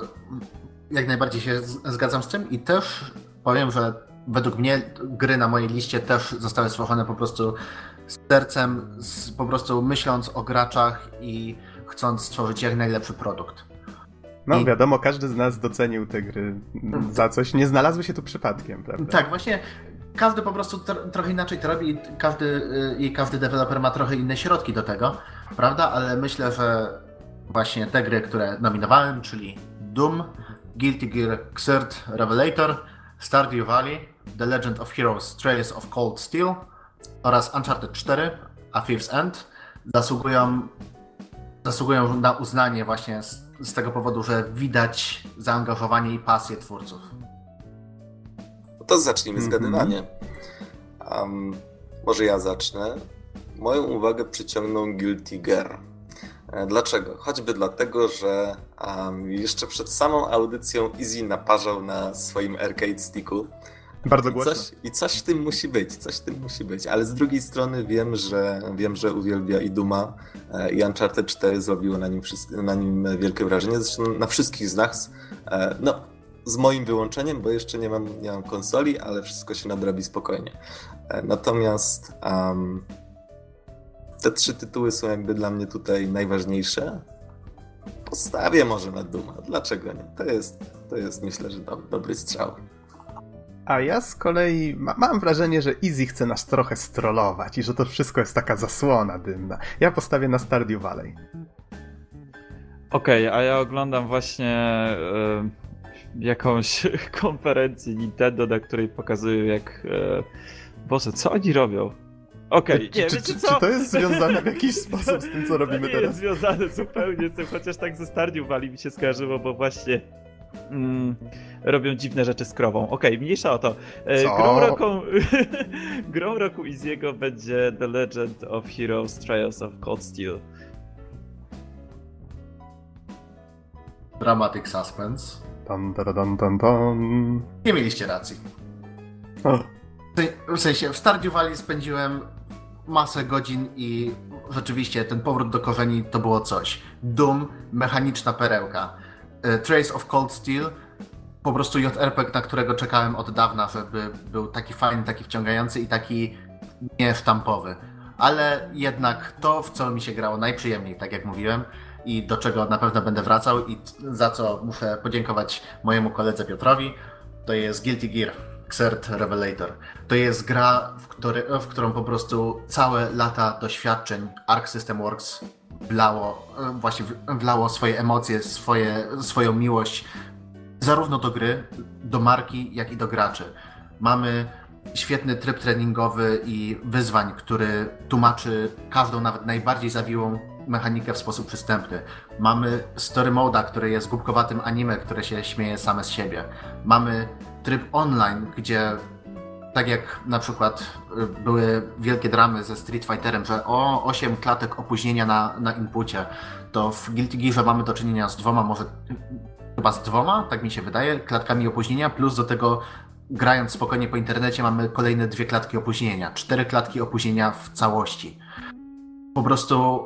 jak najbardziej się zgadzam z tym i też powiem, że według mnie gry na mojej liście też zostały stworzone po prostu z sercem, z, po prostu myśląc o graczach i chcąc stworzyć jak najlepszy produkt. No I... wiadomo, każdy z nas docenił te gry za coś. Nie znalazły się tu przypadkiem, prawda? Tak, właśnie każdy po prostu trochę inaczej to robi i każdy, y, i każdy deweloper ma trochę inne środki do tego, prawda? Ale myślę, że właśnie te gry, które nominowałem, czyli Doom, Guilty Gear Xrd Revelator, Stardew Valley, The Legend of Heroes Trails of Cold Steel oraz Uncharted 4, A Thief's End zasługują, zasługują na uznanie właśnie z, z tego powodu, że widać zaangażowanie i pasję twórców. To zacznijmy -hmm. zgadywanie. Um, może ja zacznę. Moją uwagę przyciągnął Guilty Gear. E, dlaczego? Choćby dlatego, że um, jeszcze przed samą audycją Easy naparzał na swoim arcade sticku. Bardzo głośno. I coś, I coś w tym musi być, coś w tym musi być. Ale z drugiej strony wiem, że wiem, że uwielbia i Duma e, i Uncharted 4 zrobiło na nim, na nim wielkie wrażenie. Zresztą na wszystkich z nas. E, no, z moim wyłączeniem, bo jeszcze nie mam, nie mam konsoli, ale wszystko się nadrobi spokojnie. Natomiast um, te trzy tytuły są jakby dla mnie tutaj najważniejsze. Postawię może na Duma. Dlaczego nie? To jest, to jest myślę, że do, dobry strzał. A ja z kolei ma, mam wrażenie, że Easy chce nas trochę strollować i że to wszystko jest taka zasłona dymna. Ja postawię na Stardew Valley. Okej, okay, a ja oglądam właśnie y, jakąś konferencję Nintendo, na której pokazują jak... Y, Boże, co oni robią? Okej, okay, czy, czy, czy, to jest związane w jakiś sposób z tym, co robimy to nie teraz? jest związane zupełnie z tym, chociaż tak ze Stardew Valley mi się skojarzyło, bo właśnie mm, robią dziwne rzeczy z krową. Okej, okay, mniejsza o to. E, co? Grą roku, grą roku Easy'ego będzie The Legend of Heroes Trials of Cold Steel. Dramatic Suspense. Dun, dun, dun, dun, Nie mieliście racji. O. W sensie, w Stardew Valley spędziłem masę godzin i rzeczywiście ten powrót do korzeni to było coś. Doom, mechaniczna perełka. E, Trace of Cold Steel, po prostu JRPG, na którego czekałem od dawna, żeby był taki fajny, taki wciągający i taki niesztampowy. Ale jednak to, w co mi się grało najprzyjemniej, tak jak mówiłem, i do czego na pewno będę wracał i za co muszę podziękować mojemu koledze Piotrowi, to jest Guilty Gear. Xert Revelator. To jest gra, w, który, w którą po prostu całe lata doświadczeń Arc System Works wlało, właśnie wlało swoje emocje, swoje, swoją miłość zarówno do gry, do marki, jak i do graczy. Mamy świetny tryb treningowy i wyzwań, który tłumaczy każdą, nawet najbardziej zawiłą mechanikę w sposób przystępny. Mamy story moda, który jest głupkowatym anime, które się śmieje same z siebie. Mamy tryb online, gdzie tak jak na przykład y, były wielkie dramy ze Street Fighterem, że o 8 klatek opóźnienia na, na to w Guilty Gearze mamy do czynienia z dwoma, może chyba z dwoma, tak mi się wydaje, klatkami opóźnienia, plus do tego grając spokojnie po internecie mamy kolejne dwie klatki opóźnienia, cztery klatki opóźnienia w całości. Po prostu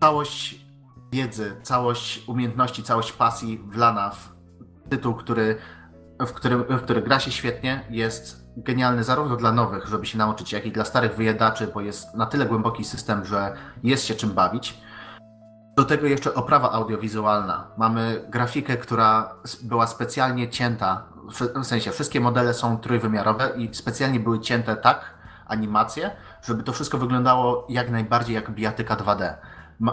całość wiedzy, całość umiejętności, całość pasji wlana w tytuł, który w którym, w który gra się świetnie, jest genialny zarówno dla nowych, żeby się nauczyć, jak i dla starych wyjadaczy, bo jest na tyle głęboki system, że jest się czym bawić. Do tego jeszcze oprawa audiowizualna. Mamy grafikę, która była specjalnie cięta, w sensie wszystkie modele są trójwymiarowe i specjalnie były cięte tak, animacje, żeby to wszystko wyglądało jak najbardziej jak bijatyka 2D.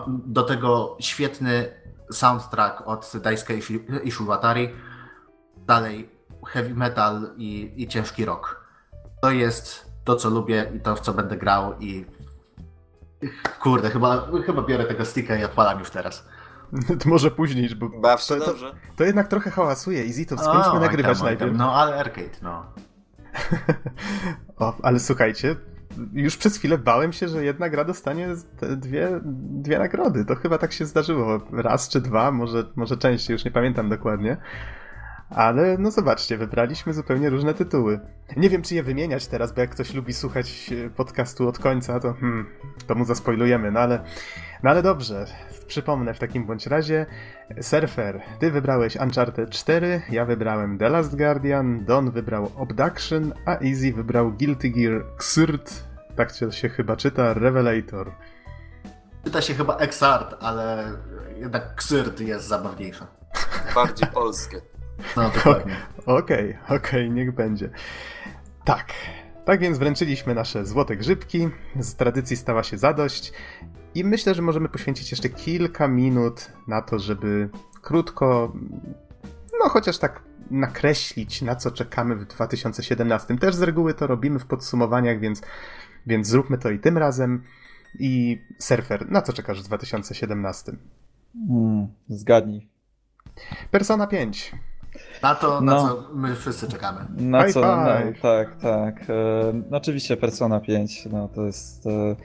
Do tego świetny soundtrack od Daisuke Ishiwatari. Dalej heavy metal i, i ciężki rock. To jest to, co lubię i to, w co będę grał i kurde, chyba, chyba biorę tego sticka i odpalam już teraz. To może później, bo Baw to, to, to, jednak trochę hałasuje. Easy, to skończmy o, nagrywać tam, najpierw. No, ale arcade, no. o, ale słuchajcie, już przez chwilę bałem się, że jedna gra dostanie dwie, dwie nagrody. To chyba tak się zdarzyło. Raz czy dwa, może, może częściej, już nie pamiętam dokładnie. Ale no zobaczcie, wybraliśmy zupełnie różne tytuły. Nie wiem, czy je wymieniać teraz, bo jak ktoś lubi słuchać e, podcastu od końca, to, hmm, to mu zaspoilujemy, no ale, no ale dobrze. Przypomnę w takim bądź razie. Surfer, ty wybrałeś Uncharted 4, ja wybrałem The Last Guardian, Don wybrał Abduction, a Easy wybrał Guilty Gear Xrd, tak się chyba czyta, Revelator. Czyta się chyba Exart, ale jednak Xrd jest zabawniejsza. Bardziej polskie. No, dokładnie. Okej, okej, okay, okay, niech będzie. Tak. Tak więc wręczyliśmy nasze złote grzybki. Z tradycji stała się zadość. I myślę, że możemy poświęcić jeszcze kilka minut na to, żeby krótko, no chociaż tak nakreślić, na co czekamy w 2017. Też z reguły to robimy w podsumowaniach, więc, więc zróbmy to i tym razem. I Surfer, na co czekasz w 2017? Hmm, zgadnij. Persona 5. Na to, na no. co my wszyscy czekamy. Na co, no, tak, tak. E, oczywiście Persona 5, no to jest e,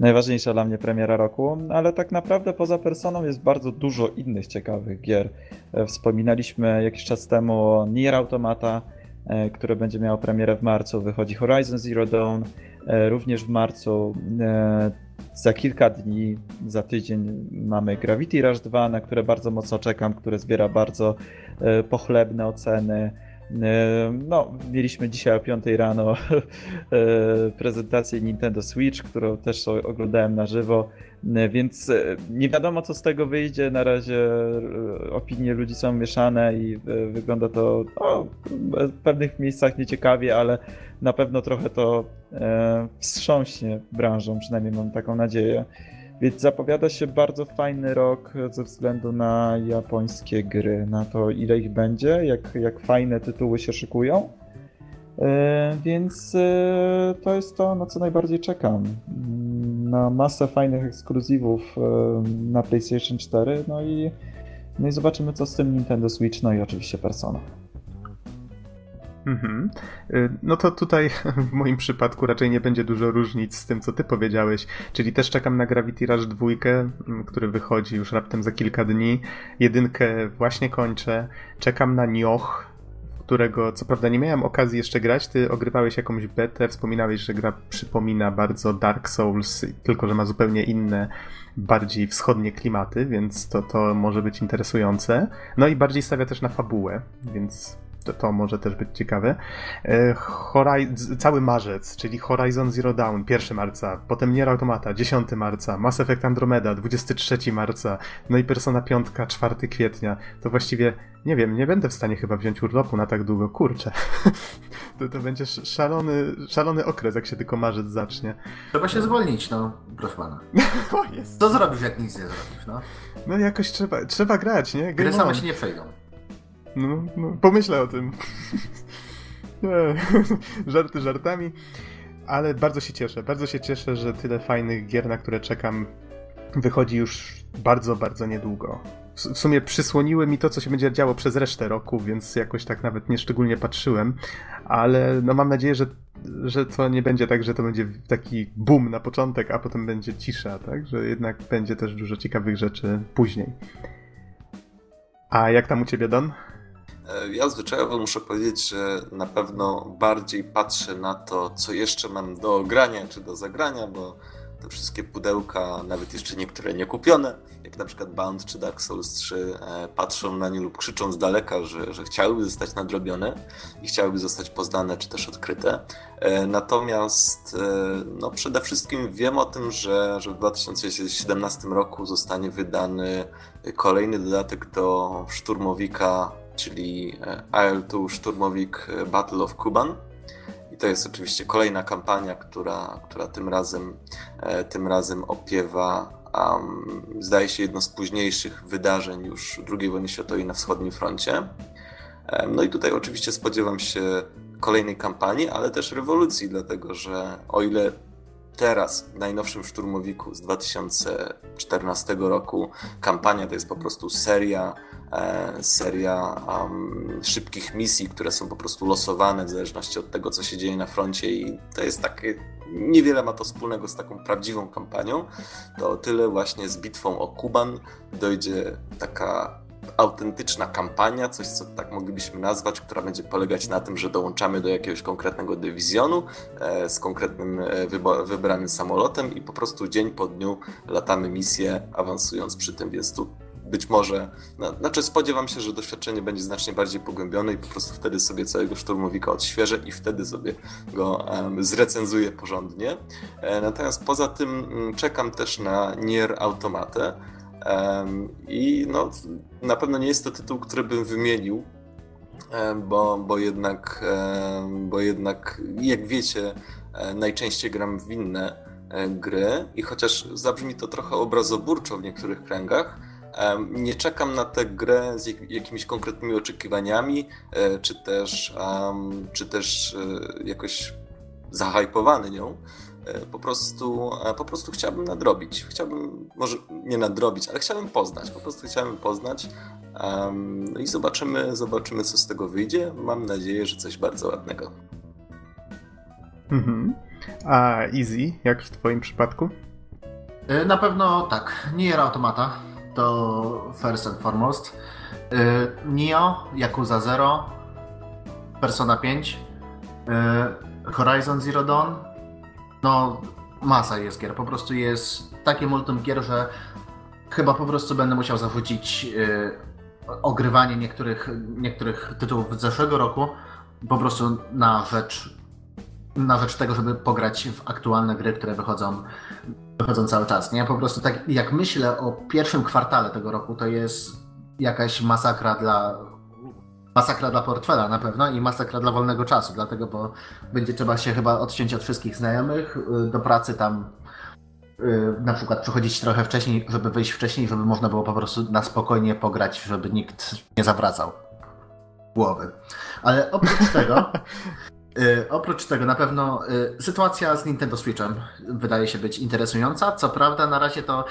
najważniejsza dla mnie premiera roku, ale tak naprawdę poza Personą jest bardzo dużo innych ciekawych gier. E, wspominaliśmy jakiś czas temu o Nier Automata, e, które będzie miało premierę w marcu, wychodzi Horizon Zero Dawn, e, również w marcu. Za kilka dni, za tydzień mamy Gravity Rush 2, na które bardzo mocno czekam, które zbiera bardzo pochlebne oceny. No, mieliśmy dzisiaj o 5 rano prezentację Nintendo Switch, którą też oglądałem na żywo, więc nie wiadomo co z tego wyjdzie. Na razie opinie ludzi są mieszane i wygląda to no, w pewnych miejscach nieciekawie, ale na pewno trochę to wstrząśnie branżą, przynajmniej mam taką nadzieję. Więc zapowiada się bardzo fajny rok ze względu na japońskie gry, na to ile ich będzie, jak, jak fajne tytuły się szykują. E, więc e, to jest to, na co najbardziej czekam. Na masę fajnych ekskluzywów e, na PlayStation 4, no i, no i zobaczymy co z tym Nintendo Switch, no i oczywiście Persona. Mhm. Y, no to tutaj w moim przypadku raczej nie będzie dużo różnic z tym, co ty powiedziałeś, czyli też czekam na Gravity Rush 2, mm, który wychodzi już raptem za kilka dni. Jedynkę właśnie kończę. Czekam na Nioh, którego co prawda nie miałem okazji jeszcze grać. Ty ogrywałeś jakąś betę, wspominałeś, że gra przypomina bardzo Dark Souls, tylko że ma zupełnie inne, bardziej wschodnie klimaty, więc to, to może być interesujące. No i bardziej stawia też na fabułę, więc to, to może też być ciekawe. E, Horiz cały marzec, czyli Horizon Zero Dawn 1 marca, potem Nier Automata 10 marca, Mass Effect Andromeda 23 marca, no i Persona 5 4 kwietnia. To właściwie, nie wiem, nie będę w stanie chyba wziąć urlopu na tak długo, kurczę. to, to będzie szalony, szalony okres, jak się tylko marzec zacznie. Trzeba się zwolnić, no, proszę pana. Co zrobisz, jak nic nie zrobisz, no? No jakoś trzeba, trzeba grać, nie? Gry same się nie przejdą. No, no pomyślę o tym. Żarty żartami. Ale bardzo się cieszę. Bardzo się cieszę, że tyle fajnych gier, na które czekam, wychodzi już bardzo, bardzo niedługo. W sumie przysłoniły mi to, co się będzie działo przez resztę roku, więc jakoś tak nawet nie szczególnie patrzyłem. Ale no mam nadzieję, że, że to nie będzie tak, że to będzie taki boom na początek, a potem będzie cisza, tak? Że jednak będzie też dużo ciekawych rzeczy później. A jak tam u ciebie, Don? E, ja zwyczajowo muszę powiedzieć, że na pewno bardziej patrzę na to, co jeszcze mam do grania czy do zagrania, bo te wszystkie pudełka, nawet jeszcze niektóre nie kupione, jak na przykład Bound czy Dark Souls 3, e, patrzą na nie lub krzyczą z daleka, że, że chciałyby zostać nadrobione i chciałyby zostać poznane czy też odkryte. E, natomiast no przede wszystkim wiem o tym, że, że w 2017 roku zostanie wydany kolejny dodatek do Szturmowika czyli AL2 Szturmowik Battle of Kuban. I to jest oczywiście kolejna kampania, która, która tym, razem, e, tym razem opiewa, um, zdaje się, jedno z późniejszych wydarzeń już II wojny światowej na wschodnim froncie. No i tutaj oczywiście spodziewam się kolejnej kampanii, ale też rewolucji, dlatego że o ile teraz, w najnowszym szturmowiku z 2014 roku, kampania to jest po prostu seria, e, seria um, szybkich misji, które są po prostu losowane w zależności od tego, co się dzieje na froncie i to jest takie, niewiele ma to wspólnego z taką prawdziwą kampanią. To tyle właśnie z bitwą o Kuban dojdzie taka autentyczna kampania, coś co tak moglibyśmy nazwać, która będzie polegać na tym, że dołączamy do jakiegoś konkretnego dywizjonu e, z konkretnym e, wybranym samolotem i po prostu dzień po dniu latamy misję, awansując przy tym, więc tu być może, no, znaczy spodziewam się, że doświadczenie będzie znacznie bardziej pogłębione i po prostu wtedy sobie całego szturmowika odświeżę i wtedy sobie go um, zrecenzuję porządnie. E, natomiast poza tym mm, czekam też na Nier Automatę, i no, na pewno nie jest to tytuł, który bym wymienił, bo, bo, jednak, bo jednak, jak wiecie, e, najczęściej gram w inne e, gry i chociaż zabrzmi to trochę obrazoburczo w niektórych kręgach, nie czekam na tę grę z jakimiś konkretnymi oczekiwaniami, e, czy też, czy też jakoś zahypowany nią. E, po prostu, e, po prostu chciałbym nadrobić. Chciałbym, może nie nadrobić, ale chciałbym poznać. Po prostu chciałbym poznać um, no i zobaczymy, zobaczymy, co z tego wyjdzie. Mam nadzieję, że coś bardzo ładnego. Mhm. A Easy, jak w twoim przypadku? E, na pewno tak. Nier Automata to first and foremost. Nio, Yakuza Zero, Persona 5, Horizon Zero Dawn, no masa jest gier. Po prostu jest takie multum gier, że chyba po prostu będę musiał zarzucić yy, ogrywanie niektórych, niektórych tytułów z zeszłego roku po prostu na rzecz na rzecz tego, żeby pograć w aktualne gry, które wychodzą, wychodzą cały czas. Nie? Po prostu tak jak myślę o pierwszym kwartale tego roku, to jest jakaś masakra dla masakra dla portfela na pewno i masakra dla wolnego czasu, dlatego, bo będzie trzeba się chyba odciąć od wszystkich znajomych, y, do pracy tam y, na przykład przychodzić trochę wcześniej, żeby wyjść wcześniej, żeby można było po prostu na spokojnie pograć, żeby nikt nie zawracał głowy. Ale oprócz tego, y, oprócz tego na pewno sytuacja z Nintendo Switchem wydaje się być interesująca. Co prawda na razie to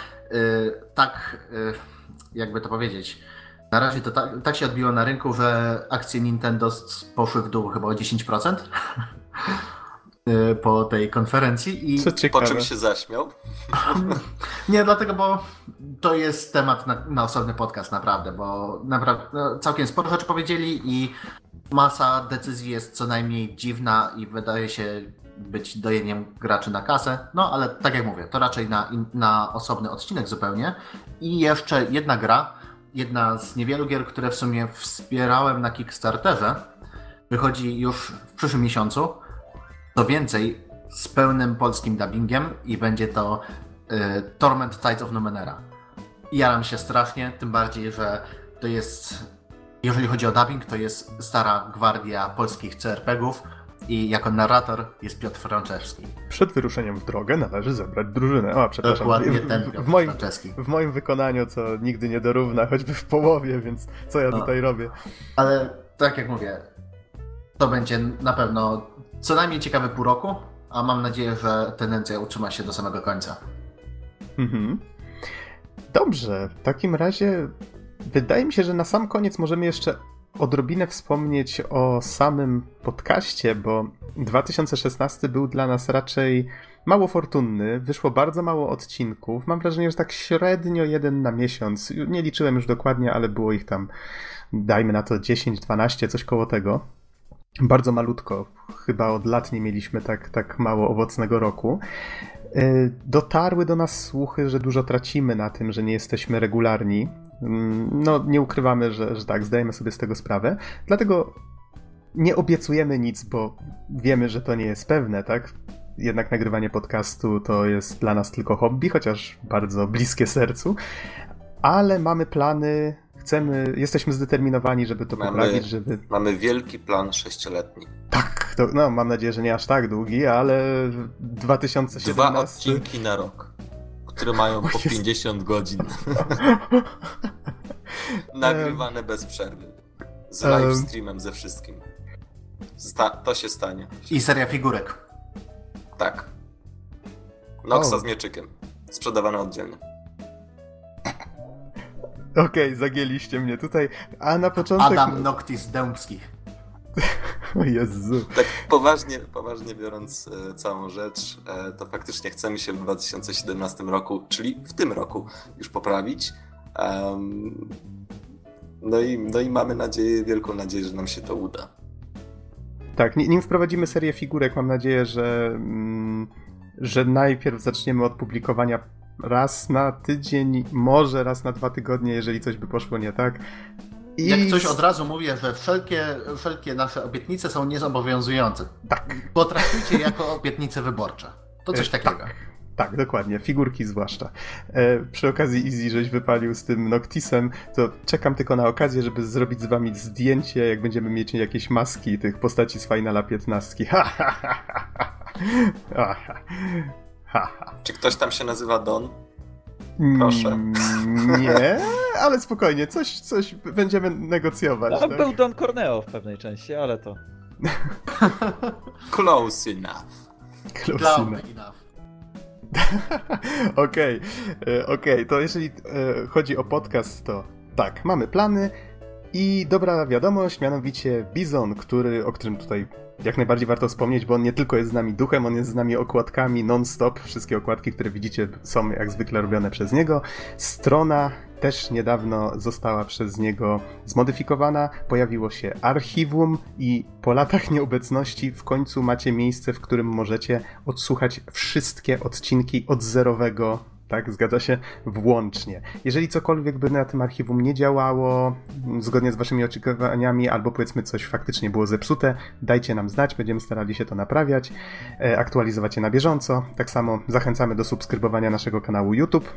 tak, jakby to powiedzieć, na razie to tak, tak się odbiło na rynku, że akcje Nintendo poszły w dół chyba o 10% y, po tej konferencji. I Co ciekawe. Po czym się zaśmiał? Nie, dlatego, bo to jest temat na, na osobny podcast naprawdę, bo naprawdę no, całkiem sporo rzeczy powiedzieli i masa decyzji jest co najmniej dziwna i wydaje się być dojeniem graczy na kasę. No ale tak jak mówię, to raczej na, na osobny odcinek zupełnie. I jeszcze jedna gra, jedna z niewielu gier, które w sumie wspierałem na Kickstarterze, wychodzi już w przyszłym miesiącu. Co więcej, z pełnym polskim dubbingiem i będzie to y, Torment Tides of Numenera. Jaram się strasznie, tym bardziej, że to jest, jeżeli chodzi o dubbing, to jest stara gwardia polskich CRPG-ów, i jako narrator jest Piotr Franczewski. Przed wyruszeniem w drogę należy zebrać drużynę. O, przepraszam. Dokładnie ten w, w, moim, w moim wykonaniu, co nigdy nie dorówna, choćby w połowie, więc co ja no. tutaj robię? Ale tak jak mówię, to będzie na pewno co najmniej ciekawy pół roku, a mam nadzieję, że tendencja utrzyma się do samego końca. Mhm. Dobrze, w takim razie wydaje mi się, że na sam koniec możemy jeszcze odrobinę wspomnieć o samym podcaście, bo 2016 był dla nas raczej mało fortunny. Wyszło bardzo mało odcinków. Mam wrażenie, że tak średnio jeden na miesiąc. Nie liczyłem już dokładnie, ale było ich tam, dajmy na to 10, 12, coś koło tego. Bardzo malutko. Chyba od lat nie mieliśmy tak, tak mało owocnego roku. E, dotarły do nas słuchy, że dużo tracimy na tym, że nie jesteśmy regularni. No, nie ukrywamy, że, że tak, zdajemy sobie z tego sprawę. Dlatego nie obiecujemy nic, bo wiemy, że to nie jest pewne, tak? Jednak nagrywanie podcastu to jest dla nas tylko hobby, chociaż bardzo bliskie sercu. Ale mamy plany, chcemy, jesteśmy zdeterminowani, żeby to mamy, poprawić, żeby... Mamy wielki plan sześcioletni. Tak, to, no mam nadzieję, że nie aż tak długi, ale 2017... Dwa odcinki na rok które mają po 50 godzin. Nagrywane bez przerwy. Z live streamem, ze wszystkim. Sta to się stanie. I seria figurek. Tak. Noxa O. z mieczykiem. Sprzedawane oddzielnie. Okej, zagięliście mnie tutaj. A na początek... Adam Noctis Dębski. O Jezu. Tak poważnie, poważnie biorąc e, całą rzecz, e, to faktycznie chcemy się w 2017 roku, czyli w tym roku, już poprawić. Em, no, i, no i mamy nadzieję, wielką nadzieję, że nam się to uda. Tak, ni- nim wprowadzimy serię figurek, mam nadzieję, że, mm, że najpierw zaczniemy od publikowania raz na tydzień, może raz na dwa tygodnie, jeżeli coś by poszło nie tak. I Jak coś od razu mówię, że wszelkie, wszelkie nasze obietnice są niezobowiązujące. Tak, Potraktujcie jako obietnice wyborcze. To coś E, takiego. Tak, tak, dokładnie. Figurki zwłaszcza. E, przy okazji Easy, żeś wypalił z tym Noctisem, to czekam tylko na okazję, żeby zrobić z wami zdjęcie, jak będziemy mieć jakieś maski tych postaci z Finala 15. Ha, ha, ha, ha, ha. Ha, ha, ha. Czy ktoś tam się nazywa Don? Proszę. Mm, Nie, ale spokojnie, coś, coś będziemy negocjować. No, tak? był Don Corneo w pewnej części, ale to... Close enough. Close Clown enough. enough. Okej, e, okej, to jeżeli e, chodzi o podcast, to tak, mamy plany i dobra wiadomość, mianowicie Bizon, który, o którym tutaj jak najbardziej warto wspomnieć, bo on nie tylko jest z nami duchem, on jest z nami okładkami non-stop. Wszystkie okładki, które widzicie są jak zwykle robione przez niego. Strona też niedawno została przez niego zmodyfikowana. Pojawiło się archiwum i po latach nieobecności w końcu macie miejsce, w którym możecie odsłuchać wszystkie odcinki od zerowego tak, zgadza się, włącznie. Jeżeli cokolwiek by na tym archiwum nie działało, m, zgodnie z waszymi oczekiwaniami, albo powiedzmy coś faktycznie było zepsute, dajcie nam znać, będziemy starali się to naprawiać, e, aktualizować je na bieżąco. Tak samo zachęcamy do subskrybowania naszego kanału YouTube,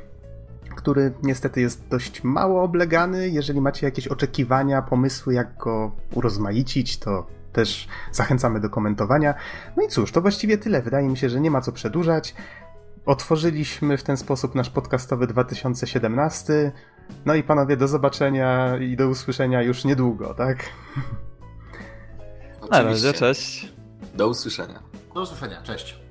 który niestety jest dość mało oblegany. Jeżeli macie jakieś oczekiwania, pomysły, jak go urozmaicić, to też zachęcamy do komentowania. No i cóż, to właściwie tyle. Wydaje mi się, że nie ma co przedłużać. Otworzyliśmy w ten sposób nasz podcastowy 2017. No i panowie, do zobaczenia i do usłyszenia już niedługo, tak? Na razie, Oczywiście. cześć. Do usłyszenia. Do usłyszenia, cześć.